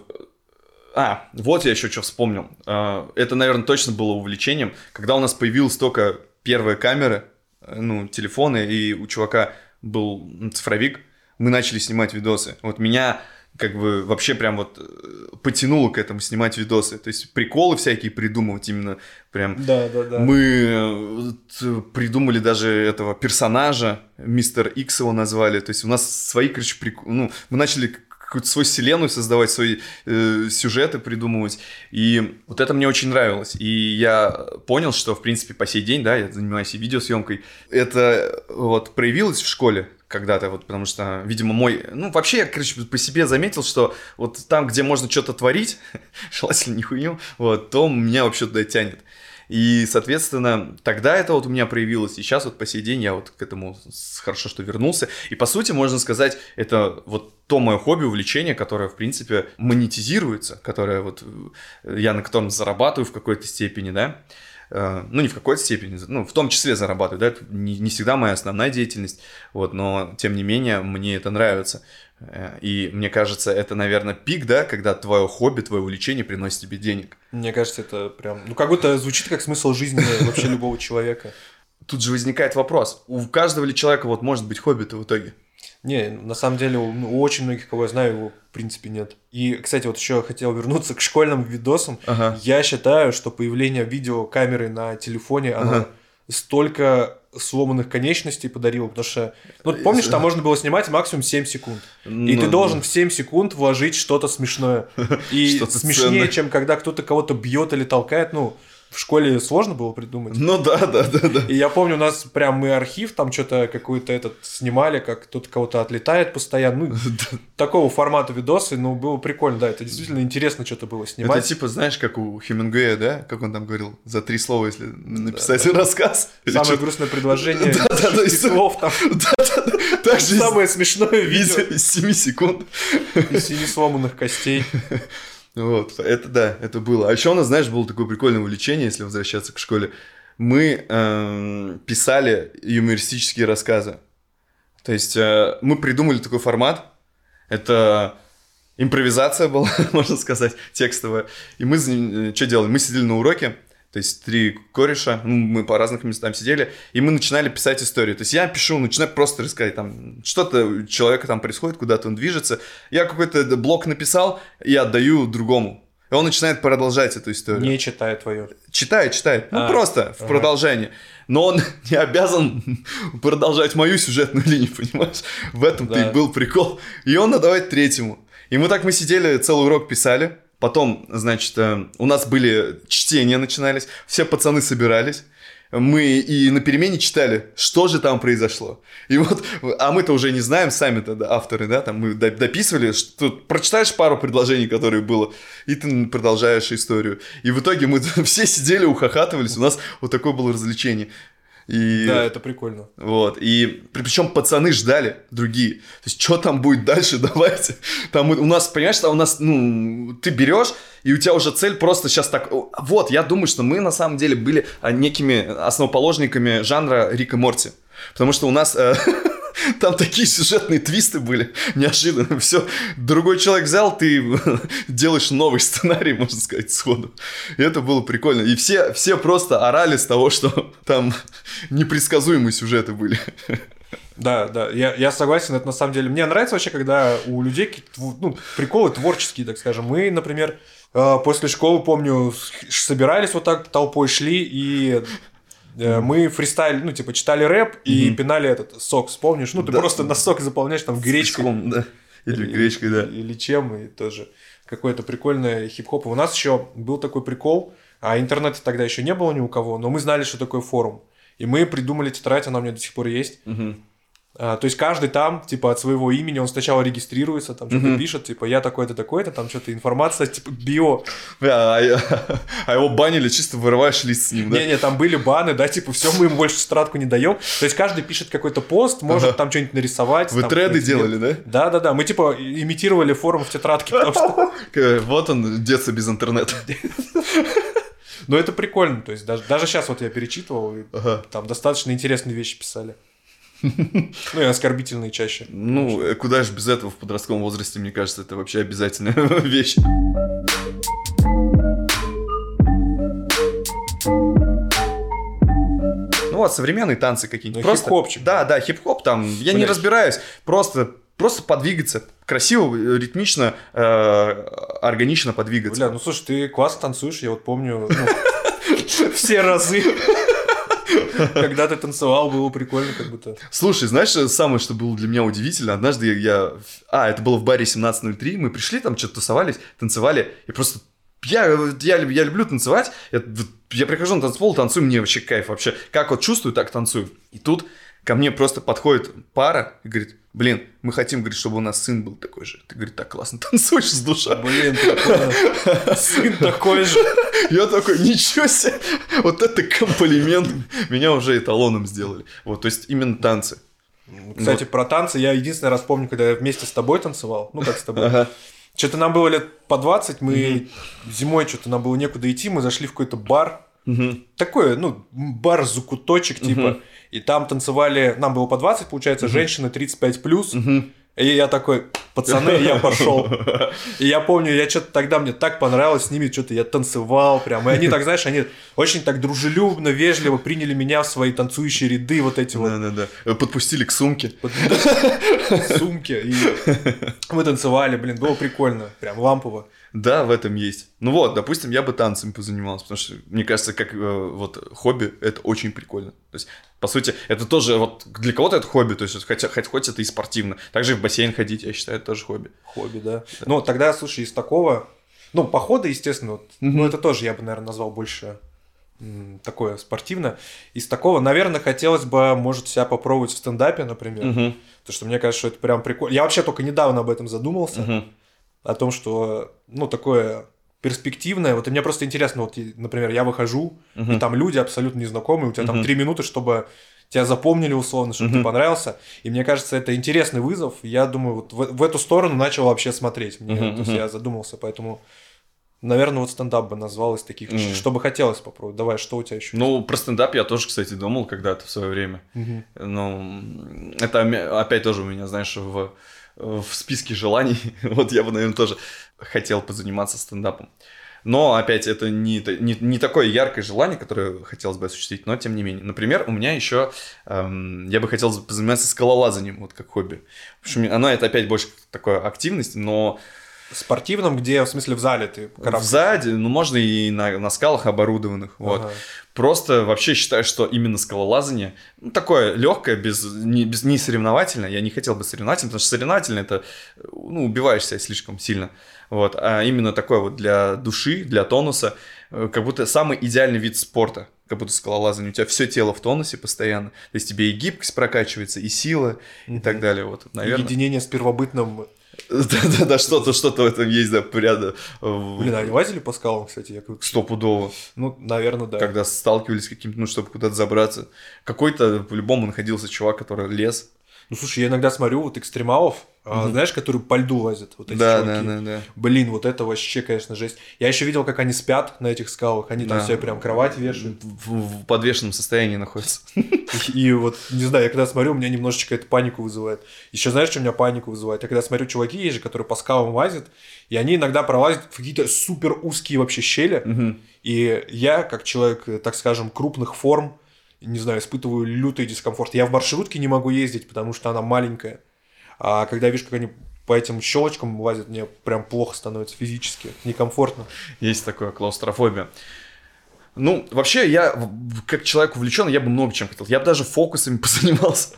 А, вот я еще что вспомнил. А, Это, наверное, точно было увлечением, когда у нас появилась только первая камера, э, ну, телефоны, и у чувака был цифровик, мы начали снимать видосы. Вот меня как бы вообще прям вот э, потянуло к этому снимать видосы. То есть приколы всякие придумывать именно прям Да, да, да. мы э, придумали даже этого персонажа, мистер Икс его назвали. То есть у нас свои, короче, прик... ну, мы начали какую-то свою вселенную создавать, свои э, сюжеты придумывать. И вот это мне очень нравилось. И я понял, что, в принципе, по сей день, да, я занимаюсь и видеосъемкой. Это вот проявилось в школе когда-то, вот, потому что, видимо, мой... Ну, вообще, я, короче, по себе заметил, что вот там, где можно что-то творить, желательно не хуйню, вот, то меня вообще туда тянет. И, соответственно, тогда это вот у меня проявилось, и сейчас вот по сей день я вот к этому хорошо, что вернулся. И, по сути, можно сказать, это вот то мое хобби, увлечение, которое, в принципе, монетизируется, которое вот э, я на котором зарабатываю в какой-то степени, да. э, ну, не в какой-то степени, ну, в том числе зарабатываю, да, это не, не всегда моя основная деятельность, вот, но, тем не менее, мне это нравится. Э, и мне кажется, это, наверное, пик, да, когда твое хобби, твое увлечение приносит тебе денег. Мне кажется, это прям, ну, как будто звучит как смысл жизни вообще любого человека. Тут же возникает вопрос, у каждого ли человека вот может быть хобби-то в итоге? Не, на самом деле у, у очень многих, кого я знаю, его в принципе нет. И, кстати, вот еще хотел вернуться к школьным видосам. Ага. Я считаю, что появление видеокамеры на телефоне, оно Столько сломанных конечностей подарило, потому что, ну, помнишь, там можно было снимать максимум 7 секунд. И Ну, ты должен в 7 секунд вложить что-то смешное. И смешнее, чем когда кто-то кого-то бьет или толкает. Ну, в школе сложно было придумать. Ну да, да, да, да. И я помню, у нас прям мы архив, там что-то какой-то этот снимали, как кто-то кого-то отлетает постоянно. Ну, такого формата видосы, ну, было прикольно, да, это действительно интересно что-то было Это снимать. типа, знаешь, как у Хемингуэя, да? Как он там говорил, за три слова, если написать рассказ. Самое грустное предложение, Да, да, да, слов там. Так же из- Самое смешное видео из 7 секунд. из семи сломанных костей. Вот, это да, это было. А еще у нас, знаешь, было такое прикольное увлечение, если возвращаться к школе. Мы эм, писали юмористические рассказы. То есть э, мы придумали такой формат. Это импровизация была, можно сказать, текстовая. И мы что делали? Мы сидели на уроке, то есть три кореша, ну, мы по разных местам сидели, и мы начинали писать историю. То есть я пишу, начинаю просто рассказать, там, что-то у человека там происходит, куда-то он движется. Я какой-то блок написал и отдаю другому. И он начинает продолжать эту историю. Не читая твое. Читает, читает. Ну, А, просто в ага. продолжение. Но он не обязан продолжать мою сюжетную линию, понимаешь? В этом-то Да. и был прикол. И он отдавать третьему. И мы так мы сидели, целый урок писали. Потом, значит, э, у нас были чтения начинались. Все пацаны собирались. Мы и на перемене читали, что же там произошло. И вот, а мы-то уже не знаем сами-то, авторы, да, там мы до- дописывали, что прочитаешь пару предложений, которые было, и ты продолжаешь историю. И в итоге мы все сидели, ухахатывались, у нас вот такое было развлечение. И... Да, это прикольно. Вот, и причем пацаны ждали, другие. То есть, что там будет дальше, давайте. Там у нас, понимаешь, там у нас, ну, ты берешь, и у тебя уже цель просто сейчас так... Вот, я думаю, что мы на самом деле были а, некими основоположниками жанра Рика Морти. Потому что у нас... э, Там такие сюжетные твисты были, неожиданно. Все, другой человек взял, ты делаешь новый сценарий, можно сказать, сходу. И это было прикольно. И все, все просто орали с того, что там непредсказуемые сюжеты были. Да, да, я, я согласен, это на самом деле. Мне нравится вообще, когда у людей какие-то, ну, приколы творческие, так скажем. Мы, например, э, после школы, помню, собирались вот так толпой, шли, и э, мы фристайл, ну, типа, читали рэп и Мгм. пинали этот сок, вспомнишь? Ну, ты Да. просто на сок заполняешь там гречкой. Песком, да. Или гречкой, да. Или чем, и тоже какое-то прикольное хип-хоп. У нас еще был такой прикол, а интернета тогда еще не было ни у кого, но мы знали, что такое форум. И мы придумали тетрадь, она у меня до сих пор есть. Мгм. А, то есть каждый там, типа, от своего имени, он сначала регистрируется, там что-то Мгм. пишет, типа, я такой-то, такой-то, там что-то информация, типа, био. А, а его банили, чисто вырываешь лист с ним, да? Не-не, там были баны, да, типа, все, мы ему больше стратку не даем. То есть каждый пишет какой-то пост, может там что-нибудь нарисовать. Вы там треды делали, да? Да-да-да, мы, типа, имитировали форум в тетрадке, потому что... Вот он, детство без интернета. Но это прикольно, то есть даже, даже сейчас вот я перечитывал, и Ага. там достаточно интересные вещи писали. Ну и оскорбительные чаще. Ну, э, куда же без этого в подростковом возрасте, мне кажется, это вообще обязательная вещь. Ну вот, современные танцы какие-нибудь. Ну, хип-хопчик. Да, да, хип-хоп там. Я не Блядь. разбираюсь. Просто, просто подвигаться. Красиво, э, ритмично, э, органично подвигаться. Бля, ну слушай, ты классно танцуешь, я вот помню ну, все разы, когда ты танцевал, было прикольно как будто. Слушай, знаешь, э, самое, что было для меня удивительно? Однажды я... я- А, это было в баре 17.03, мы пришли, там что-то тусовались, танцевали, и просто... Я, я, люб- я люблю танцевать, я, я прихожу на танцпол, танцую, мне вообще кайф вообще. Как вот чувствую, так танцую. И тут ко мне просто подходит пара и говорит, блин, мы хотим, говорит, чтобы у нас сын был такой же. Ты, говорит, так классно танцуешь с душа. Блин, сын такой же. Я такой, ничего себе, вот это комплимент. Меня уже эталоном сделали. Вот, то есть именно танцы. Кстати, про танцы я единственный раз помню, когда я вместе с тобой танцевал, ну как с тобой. Ага. Что-то нам было лет по 20, мы зимой что-то нам было некуда идти, мы зашли в какой-то бар, Мгм. Такой, ну, бар-закуточек, типа. И там танцевали, нам было по 20, получается, женщины 35 плюс. Мгм. И я такой, пацаны, я пошел. И я помню, я что-то тогда мне так понравилось с ними, что-то я танцевал прям. И они так, знаешь, они очень так дружелюбно, вежливо приняли меня в свои танцующие ряды, вот эти вот Да-да-да. Подпустили к сумке. под- сумки. И мы танцевали, блин, было прикольно, прям лампово. Да, в этом есть. Ну вот, допустим, я бы танцами позанимался, потому что, мне кажется, как э, вот хобби, это очень прикольно. То есть, по сути, это тоже, вот для кого-то это хобби, то есть, хотя, хоть, хоть это и спортивно. Также и в бассейн ходить, я считаю, это тоже хобби. Хобби, да. Ну, тогда, слушай, из такого... Ну, походы, естественно, вот, ну, это тоже я бы, наверное, назвал больше такое спортивное. Из такого, наверное, хотелось бы, может, себя попробовать в стендапе, например. Мгм. Потому что мне кажется, что это прям прикольно. Я вообще только недавно об этом задумался. Мгм. О том, что, ну, такое перспективное. Вот и мне просто интересно, вот, и, например, я выхожу, и Мгм. там люди абсолютно незнакомые, у тебя там Мгм. три минуты, чтобы тебя запомнили условно, чтобы ты Мгм. понравился. И мне кажется, это интересный вызов. Я думаю, вот в, в эту сторону начал вообще смотреть. Мне, Мгм, то есть я задумался, поэтому, наверное, вот стендап бы назвал из таких, Мгм. что бы хотелось попробовать. Давай, что у тебя еще? Ну, про стендап я тоже, кстати, думал когда-то в свое время. Мгм. Ну, это опять тоже у меня, знаешь, в, в списке желаний. Вот я бы, наверное, тоже хотел позаниматься стендапом. Но, опять, это не, не, не такое яркое желание, которое хотелось бы осуществить, но тем не менее. Например, у меня еще, эм, я бы хотел позаниматься скалолазанием, вот как хобби. В общем, оно это опять больше такое активность, но Спортивном, где, в смысле, в зале ты в сзади, ну, можно и на, на скалах оборудованных, вот. Ага. Просто вообще считаю, что именно скалолазание ну, такое легкое, без, не, без, не соревновательное. Я не хотел бы соревновательное, потому что соревновательное это ну, убиваешь себя слишком сильно. Вот. А именно такое вот для души, для тонуса, э, как будто самый идеальный вид спорта. Как будто скалолазание. У тебя все тело в тонусе постоянно. То есть тебе и гибкость прокачивается, и сила, и так далее. Вот, наверное. Единение с первобытным. Да-да-да, что-то, что-то в этом есть, да, ряда. Блин, а они лазили по скалам, кстати? Я как- Стопудово. Ну, наверное, да. когда сталкивались с каким-то, ну, чтобы куда-то забраться. Какой-то, по-любому, находился чувак, который лез. Ну, слушай, я иногда смотрю вот экстремалов, Мгм. знаешь, которые по льду лазят. Вот эти Да, чуваки. да, да, да. Блин, вот это вообще, конечно, жесть. Я еще видел, как они спят на этих скалах. Они там Да. себе прям кровать вешают. В, в подвешенном состоянии находится. И вот, не знаю, я когда смотрю, у меня немножечко это панику вызывает. Еще знаешь, что у меня панику вызывает? Я когда смотрю, чуваки есть же, которые по скалам лазят, и они иногда пролазят в какие-то супер узкие вообще щели. Мгм. И я, как человек, так скажем, крупных форм, не знаю, испытываю лютый дискомфорт. Я в маршрутке не могу ездить, потому что она маленькая. А когда я вижу, как они по этим щелочкам лазят, мне прям плохо становится физически, некомфортно. Есть такое клаустрофобия. Ну, вообще, я, как человек увлеченный, я бы много чем хотел. Я бы даже фокусами позанимался.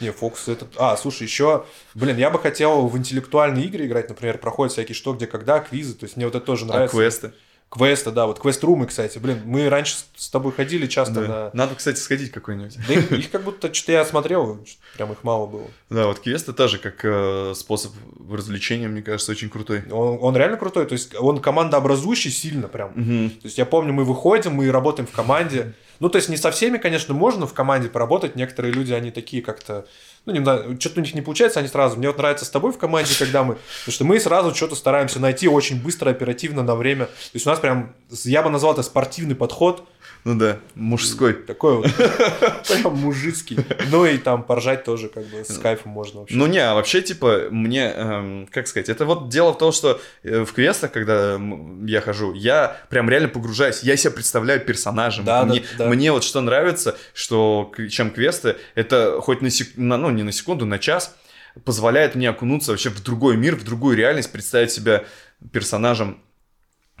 Не, фокус это... А, слушай, еще, блин, я бы хотел в интеллектуальные игры играть, например, проходят всякие что, где, когда, квизы, то есть мне вот это тоже А нравится. квесты. Квесты, да, вот квест-румы, кстати, блин, мы раньше с- тобой ходили часто Да. на... Надо, кстати, сходить какой-нибудь. Да их, их как будто что-то я смотрел, прям их мало было. Да, вот квесты тоже как э, способ развлечения, мне кажется, очень крутой. Он, он реально крутой, то есть он командообразующий сильно прям. Мгм. То есть я помню, мы выходим, мы работаем в команде. Ну, то есть не со всеми, конечно, можно в команде поработать. Некоторые люди, они такие как-то, ну, не знаю, что-то у них не получается, они сразу. Мне вот нравится с тобой в команде, когда мы, потому что мы сразу что-то стараемся найти очень быстро, оперативно, на время. То есть у нас прям, я бы назвал это спортивный подход, Ну да, мужской. такой вот, прям мужицкий. Ну и там поржать тоже как бы с кайфом можно вообще. Ну не, а вообще, типа, мне, эм, как сказать, это вот дело в том, что э, в квестах, когда я хожу, я прям реально погружаюсь, я себя представляю персонажем. Да, да, мне, да. мне вот что нравится, что чем квесты, это хоть на, сек- на- ну не на секунду, на час, позволяет мне окунуться вообще в другой мир, в другую реальность, представить себя персонажем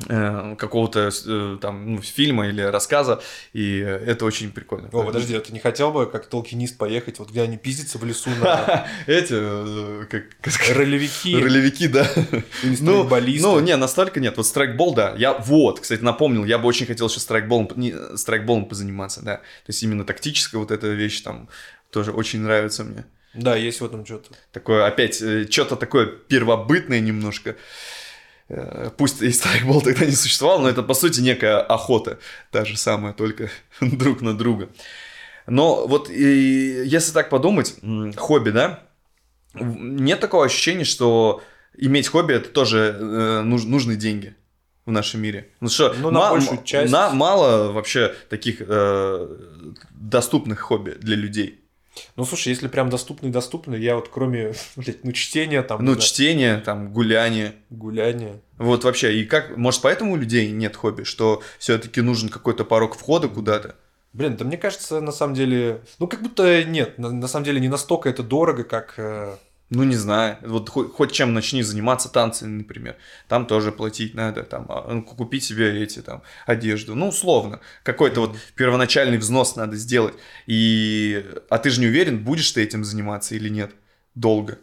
какого-то э, там ну, фильма или рассказа, и э, это очень прикольно. О, подожди, а ты не хотел бы как толкинист поехать, вот где они пиздятся в лесу на Эти, э, как, ролевики ролевики, да. Ну, ну, не, настолько нет. Вот страйкбол, да. Я вот, кстати, напомнил, я бы очень хотел еще страйкболом, не, страйкболом позаниматься, да. То есть именно тактическая вот эта вещь там тоже очень нравится мне. Да, есть в этом что-то. Такое, опять, что-то такое первобытное немножко. Э, Пусть и страйкбол тогда не существовал, но это, по сути, некая охота. Та же самая, только друг на друга. Но вот и, если так подумать, хобби, да, нет такого ощущения, что иметь хобби это тоже э, нуж- нужны деньги. в нашем мире. Ну что, Ну, на большую часть. на- мало вообще таких э, доступных хобби для людей. Ну, слушай, если прям доступный-доступный, я вот кроме, блядь, ну, чтения, там, Ну, знаю, чтение, там, гуляние. гуляния. Вот вообще, и как, может, поэтому у людей нет хобби, что все-таки нужен какой-то порог входа куда-то? Блин, да мне кажется, на самом деле, ну, как будто нет, на, на самом деле не настолько это дорого, как... Ну, не знаю. Вот хоть, хоть чем начни заниматься танцами, например. Там тоже платить надо, там, а, ну, купить себе эти, там, одежду. Ну, условно. Какой-то вот первоначальный взнос надо сделать. И... А ты же не уверен, будешь ты этим заниматься или нет долго.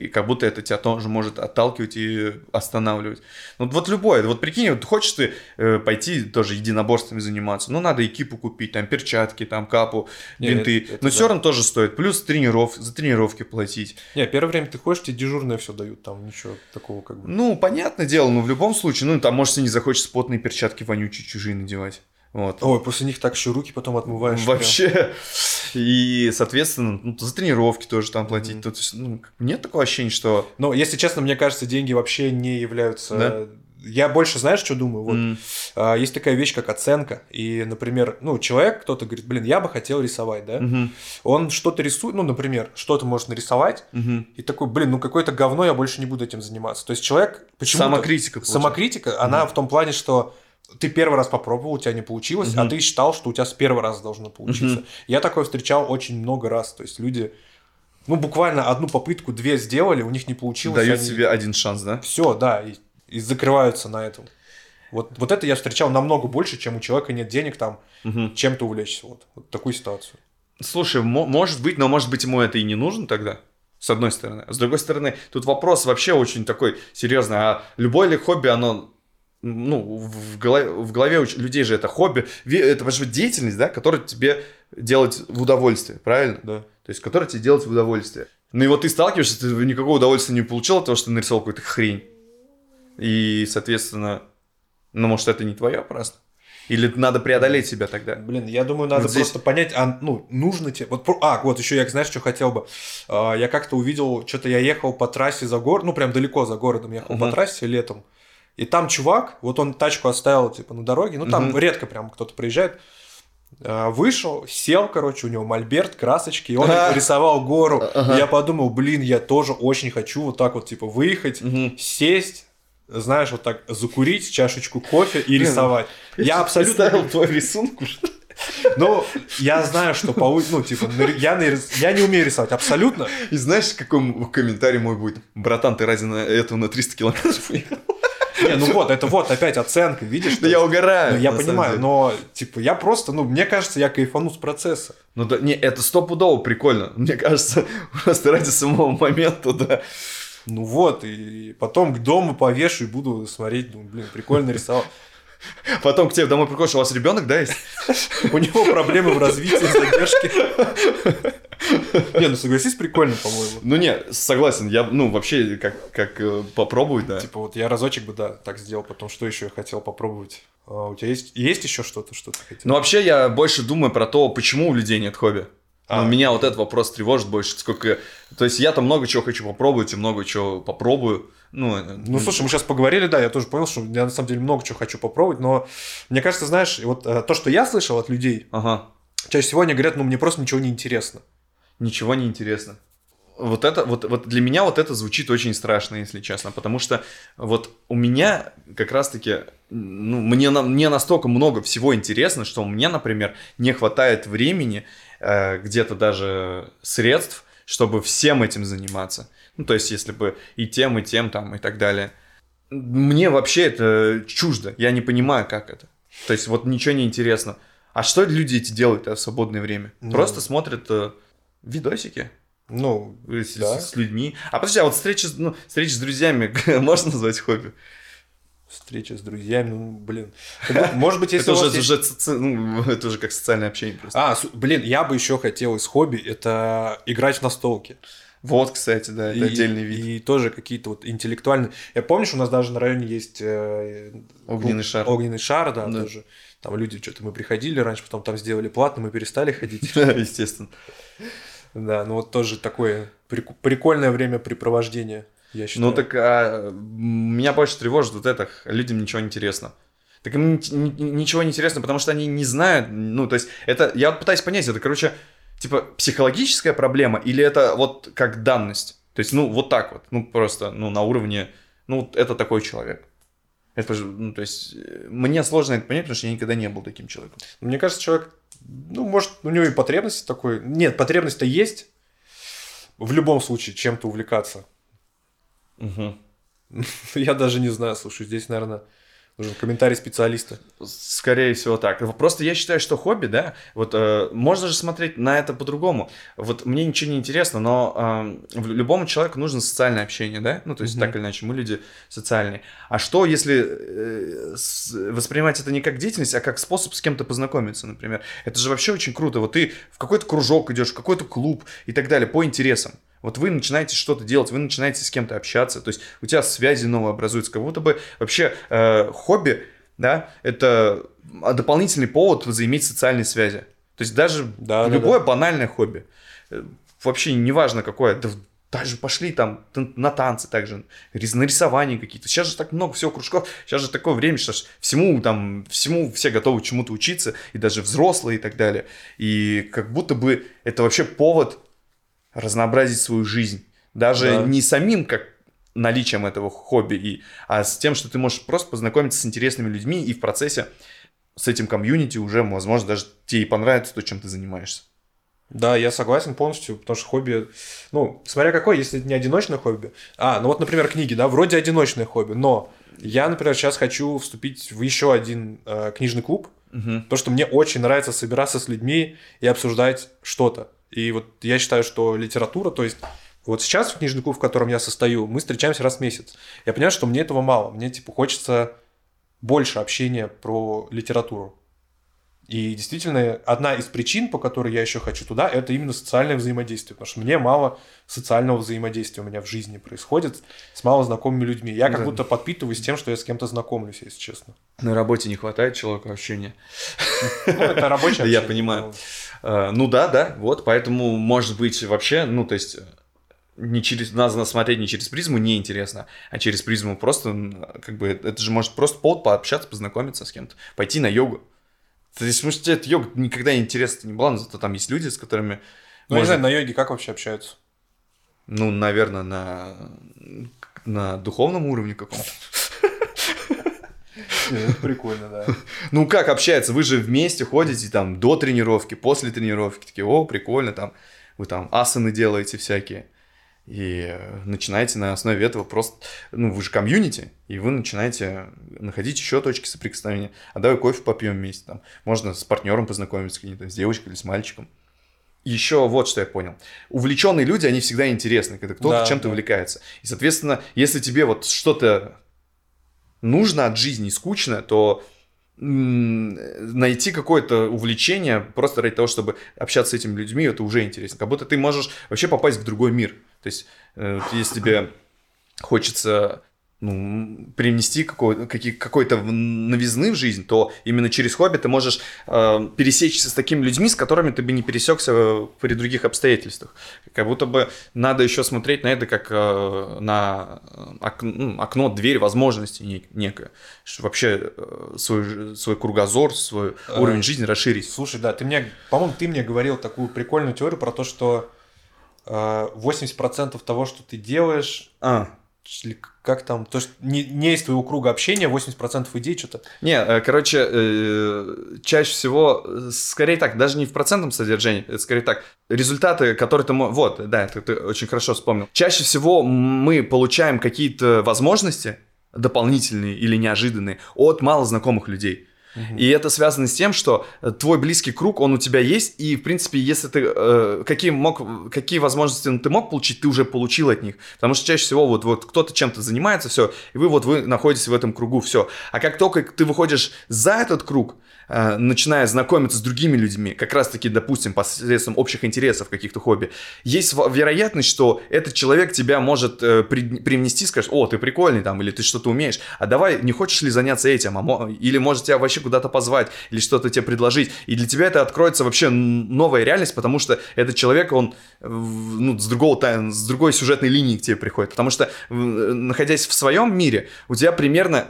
И как будто это тебя тоже может отталкивать и останавливать. Ну, вот любое. Вот прикинь, вот хочешь ты э, пойти тоже единоборствами заниматься. Ну, надо экипу купить, там, перчатки, там, капу, бинты. это- это Но да. все равно тоже стоит. Плюс трениров... за тренировки платить. Не, первое время ты ходишь, тебе дежурное все дают, там ничего такого как бы. Ну, понятное дело, но в любом случае, ну, там, может, и не захочется потные перчатки вонючие чужие надевать. Вот. Ой, после них так еще руки потом отмываешь. прям. Вообще. И, соответственно, ну, за тренировки тоже там платить. Мгм. То есть, ну, нет такого ощущения, что... Но, если честно, мне кажется, деньги вообще не являются... Да? Я больше, знаешь, что думаю? Вот м, а, есть такая вещь, как оценка. И, например, ну, человек, кто-то говорит, блин, я бы хотел рисовать, да? мгм, Он что-то рисует, ну, например, что-то может нарисовать, мгм. и такой, блин, ну какое-то говно, я больше не буду этим заниматься. То есть человек почему Самокритика. получается. Самокритика, она в том плане, что ты первый раз попробовал, у тебя не получилось, а Мгм. ты считал, что у тебя с первого раза должно получиться. Мгм. Я такое встречал очень много раз. То есть люди, ну, буквально одну попытку, две сделали, у них не получилось. Дают они... себе один шанс, да? Все, да, и, и закрываются на этом. Вот, вот это я встречал намного больше, чем у человека нет денег там Мгм. чем-то увлечься. Вот, вот такую ситуацию. Слушай, мо- может быть, но может быть ему это и не нужно тогда. С одной стороны. А с другой стороны, тут вопрос вообще очень такой серьезный. А любое ли хобби, оно ну, в голове, в голове у людей же это хобби, это же деятельность, да, которая тебе делать в удовольствие, правильно? Да. То есть, которая тебе делать в удовольствие. Ну и вот ты сталкиваешься, ты никакого удовольствия не получил от того, что ты нарисовал какую-то хрень. И, соответственно, ну, может, это не твое просто? Или надо преодолеть себя тогда? Блин, я думаю, надо Вот здесь- просто понять, а, ну, нужно тебе... Вот, а, вот еще я, знаешь, что хотел бы? А, я как-то увидел, что-то я ехал по трассе за город, ну, прям далеко за городом ехал по Мгм. трассе летом, и там чувак, вот он тачку оставил, типа, на дороге, ну, там Мгм. редко прям кто-то приезжает, а, вышел, сел, короче, у него мольберт, красочки, и он Ага. рисовал гору. Ага. Я подумал, блин, я тоже очень хочу вот так вот, типа, выехать, Мгм. сесть, знаешь, вот так закурить, чашечку кофе и рисовать. Я абсолютно... Представил твой рисунок уже. Ну, я знаю, что по ну, типа, я, нарис- я не умею рисовать абсолютно. И знаешь, какой комментарий мой будет? Братан, ты ради на этого на 300 километров уехал? Не, ну вот, это вот опять оценка, видишь? Да я угораю. Ну, я на самом понимаю, но, типа, я просто, ну, мне кажется, я кайфану с процесса. Ну да, не, это стопудово прикольно. Мне кажется, просто ради самого момента, да. Ну вот, и потом к дому повешу и буду смотреть, ну, блин, прикольно рисовал. Потом к тебе домой приходишь, у вас ребенок, да, есть? У него проблемы в развитии, задержки. Не, ну согласись, прикольно, по-моему. Ну не, согласен, я, ну, вообще, как, как э, попробовать, да. Типа вот я разочек бы, да, так сделал, потом что еще я хотел попробовать? А, у тебя есть, есть еще что-то, что ты хотел? Ну, вообще, я больше думаю про то, почему у людей нет хобби. А. Ну, меня вот этот вопрос тревожит больше, сколько... То есть, я-то много чего хочу попробовать и много чего попробую. Ну, э, Ну, слушай, мы сейчас поговорили, да, я тоже понял, что я на самом деле много чего хочу попробовать, но мне кажется, знаешь, вот э, то, что я слышал от людей, Ага, чаще всего они говорят, ну, мне просто ничего не интересно. Ничего не интересно. Вот это, вот, вот для меня вот это звучит очень страшно, если честно, потому что вот у меня как раз-таки, ну, мне, мне настолько много всего интересно, что у меня, например, не хватает времени, э, где-то даже средств, чтобы всем этим заниматься. Ну, то есть, если бы и тем, и тем, там, и так далее. Мне вообще это чуждо, я не понимаю, как это. То есть, вот ничего не интересно. А что люди эти делают в свободное время? Ну. Просто смотрят э, видосики Ну, с, Да. с людьми. А подожди, а вот встреча, ну, встреча с друзьями можно назвать хобби? встреча с друзьями, ну, блин. Может быть, если это, уже, уже ну, это уже как социальное общение просто. А, блин, я бы еще хотел из хобби это играть в настолки. Вот, кстати, да, это И- отдельный вид. И тоже какие-то вот интеллектуальные. Я помнишь, у нас даже на районе есть э, Огненный шар. Огненный шар, да, Да. тоже. Там люди что-то мы приходили раньше, потом там сделали платно, мы перестали ходить. Естественно. Да, ну вот тоже такое прику- прикольное времяпрепровождение. я считаю. Ну так а, меня больше тревожит вот это, людям ничего не интересно. Так им ни- ни- ничего не интересно, потому что они не знают, ну то есть это, я вот пытаюсь понять, это, короче, типа психологическая проблема или это вот как данность? То есть, ну вот так вот, ну просто, ну на уровне, ну это такой человек. Это ну то есть, э, мне сложно это понять, потому что я никогда не был таким человеком. Мне кажется, человек, ну, может, у него и потребность такой. Нет, потребность-то есть. В любом случае, чем-то увлекаться. Я даже не знаю, слушай, здесь, наверное, нужен комментарий специалиста. Скорее всего так. Просто я считаю, что хобби, да, вот э, можно же смотреть на это по-другому. Вот мне ничего не интересно, но э, любому человеку нужно социальное общение, да? Ну, то есть, Мгм. так или иначе, мы люди социальные. А что, если э, с- воспринимать это не как деятельность, а как способ с кем-то познакомиться, например? Это же вообще очень круто. Вот ты в какой-то кружок идешь, в какой-то клуб и так далее, по интересам. Вот вы начинаете что-то делать, вы начинаете с кем-то общаться, то есть у тебя связи новые образуются, как будто бы вообще э, хобби, да, это а, дополнительный повод заиметь социальные связи. То есть даже Да, да, любое банальное хобби, э, вообще неважно какое, да даже пошли там на танцы также, на рисование какие-то. Сейчас же так много всего кружков, сейчас же такое время, что всему там, всему все готовы чему-то учиться, и даже взрослые и так далее. И как будто бы это вообще повод разнообразить свою жизнь. Даже Да. не самим, как наличием этого хобби, и, а с тем, что ты можешь просто познакомиться с интересными людьми, и в процессе с этим комьюнити уже, возможно, даже тебе и понравится то, чем ты занимаешься. Да, я согласен полностью, потому что хобби, ну, смотря какое, если это не одиночное хобби. А, ну вот, например, книги, да, вроде одиночное хобби, но я, например, сейчас хочу вступить в еще один э, книжный клуб, потому что мне очень нравится собираться с людьми и обсуждать что-то. И вот я считаю, что литература, то есть вот сейчас в книжный клуб, в котором я состою, мы встречаемся раз в месяц. Я понимаю, что мне этого мало. Мне, типа, хочется больше общения про литературу. И действительно, одна из причин, по которой я еще хочу туда, это именно социальное взаимодействие. Потому что мне мало социального взаимодействия у меня в жизни происходит с малознакомыми людьми. Я как Да. будто подпитываюсь тем, что я с кем-то знакомлюсь, если честно. На работе не хватает человека общения. Ну, это рабочее Я понимаю. Э, Ну да, да, вот, поэтому, может быть, вообще, ну, то есть, не через, надо смотреть не через призму неинтересно, а через призму просто, как бы, это же может просто повод пообщаться, познакомиться с кем-то, пойти на йогу. То есть, может, тебе эта йога никогда интересна не была, но зато там есть люди, с которыми... Ну, я не можно- знаю, на йоге как вообще общаются? Ну, наверное, на, на духовном уровне каком-то. Прикольно, да. Ну, как общается? Вы же вместе ходите там до тренировки, после тренировки. Такие, о, прикольно, там, вы там асаны делаете всякие. И начинаете на основе этого просто, ну, вы же комьюнити, и вы начинаете находить еще точки соприкосновения. А давай кофе попьем вместе, там, можно с партнером познакомиться, с девочкой или с мальчиком. Еще вот что я понял. Увлеченные люди, они всегда интересны, когда кто-то Да, чем-то да. увлекается. И, соответственно, если тебе вот что-то нужно от жизни скучно, то найти какое-то увлечение просто ради того, чтобы общаться с этими людьми, это уже интересно. Как будто ты можешь вообще попасть в другой мир. То есть, э, если тебе хочется ну, привнести какой- какой-то в- новизны в жизнь, то именно через хобби ты можешь э, пересечься с такими людьми, с которыми ты бы не пересекся при других обстоятельствах. Как будто бы надо еще смотреть на это как э, на э, ок- ну, окно, дверь возможностей нек- некое. Что вообще э, свой, свой кругозор, свой Э, уровень жизни расширить. Слушай, да, ты мне, по-моему, ты мне говорил такую прикольную теорию про то, что э, 80% того, что ты делаешь, А, как там, то, что не, не из твоего круга общения, 80% идей что-то. Не, э, короче, э, чаще всего, э, скорее так, даже не в процентном содержании, скорее так, результаты, которые ты... Вот, да, это ты очень хорошо вспомнил. Чаще всего мы получаем какие-то возможности дополнительные или неожиданные от малознакомых людей. И это связано с тем, что э, твой близкий круг, он у тебя есть, и, в принципе, если ты... э, какие, мог, какие возможности ты мог получить, ты уже получил от них. Потому что чаще всего вот, вот кто-то чем-то занимается, все, и вы вот вы находитесь в этом кругу, все. А как только ты выходишь за этот круг, э, начиная знакомиться с другими людьми, как раз-таки, допустим, посредством общих интересов, каких-то хобби, есть вероятность, что этот человек тебя может э, при- привнести, скажешь, о, ты прикольный там, или ты что-то умеешь, а давай, не хочешь ли заняться этим, а или может тебя вообще куда-то позвать или что-то тебе предложить. И для тебя это откроется вообще новая реальность, потому что этот человек, он ну, с, другого, с другой сюжетной линии к тебе приходит. Потому что, находясь в своем мире, у тебя примерно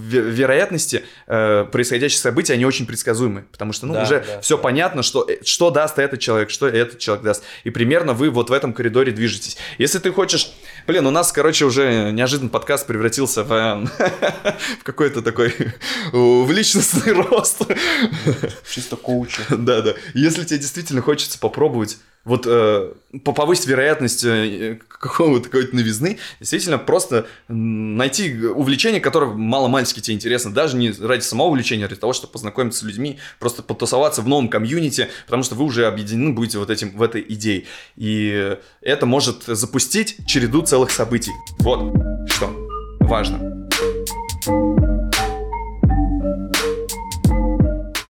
вероятности э, происходящих событий, они очень предсказуемы, потому что, ну, да, уже да, все да. понятно, что, э, что даст этот человек, что этот человек даст, и примерно вы вот в этом коридоре движетесь. Если ты хочешь, блин, у нас, короче, уже неожиданно подкаст превратился в, в какой-то такой, в личностный рост. Чисто коучи. Да, да. Если тебе действительно хочется попробовать вот э, повысить вероятность э, какого-то какой-то новизны, действительно просто найти увлечение, которое мало-мальски тебе интересно, даже не ради самого увлечения, а ради того, чтобы познакомиться с людьми, просто потусоваться в новом комьюнити, потому что вы уже объединены будете вот этим, в этой идее. И это может запустить череду целых событий. Вот что важно.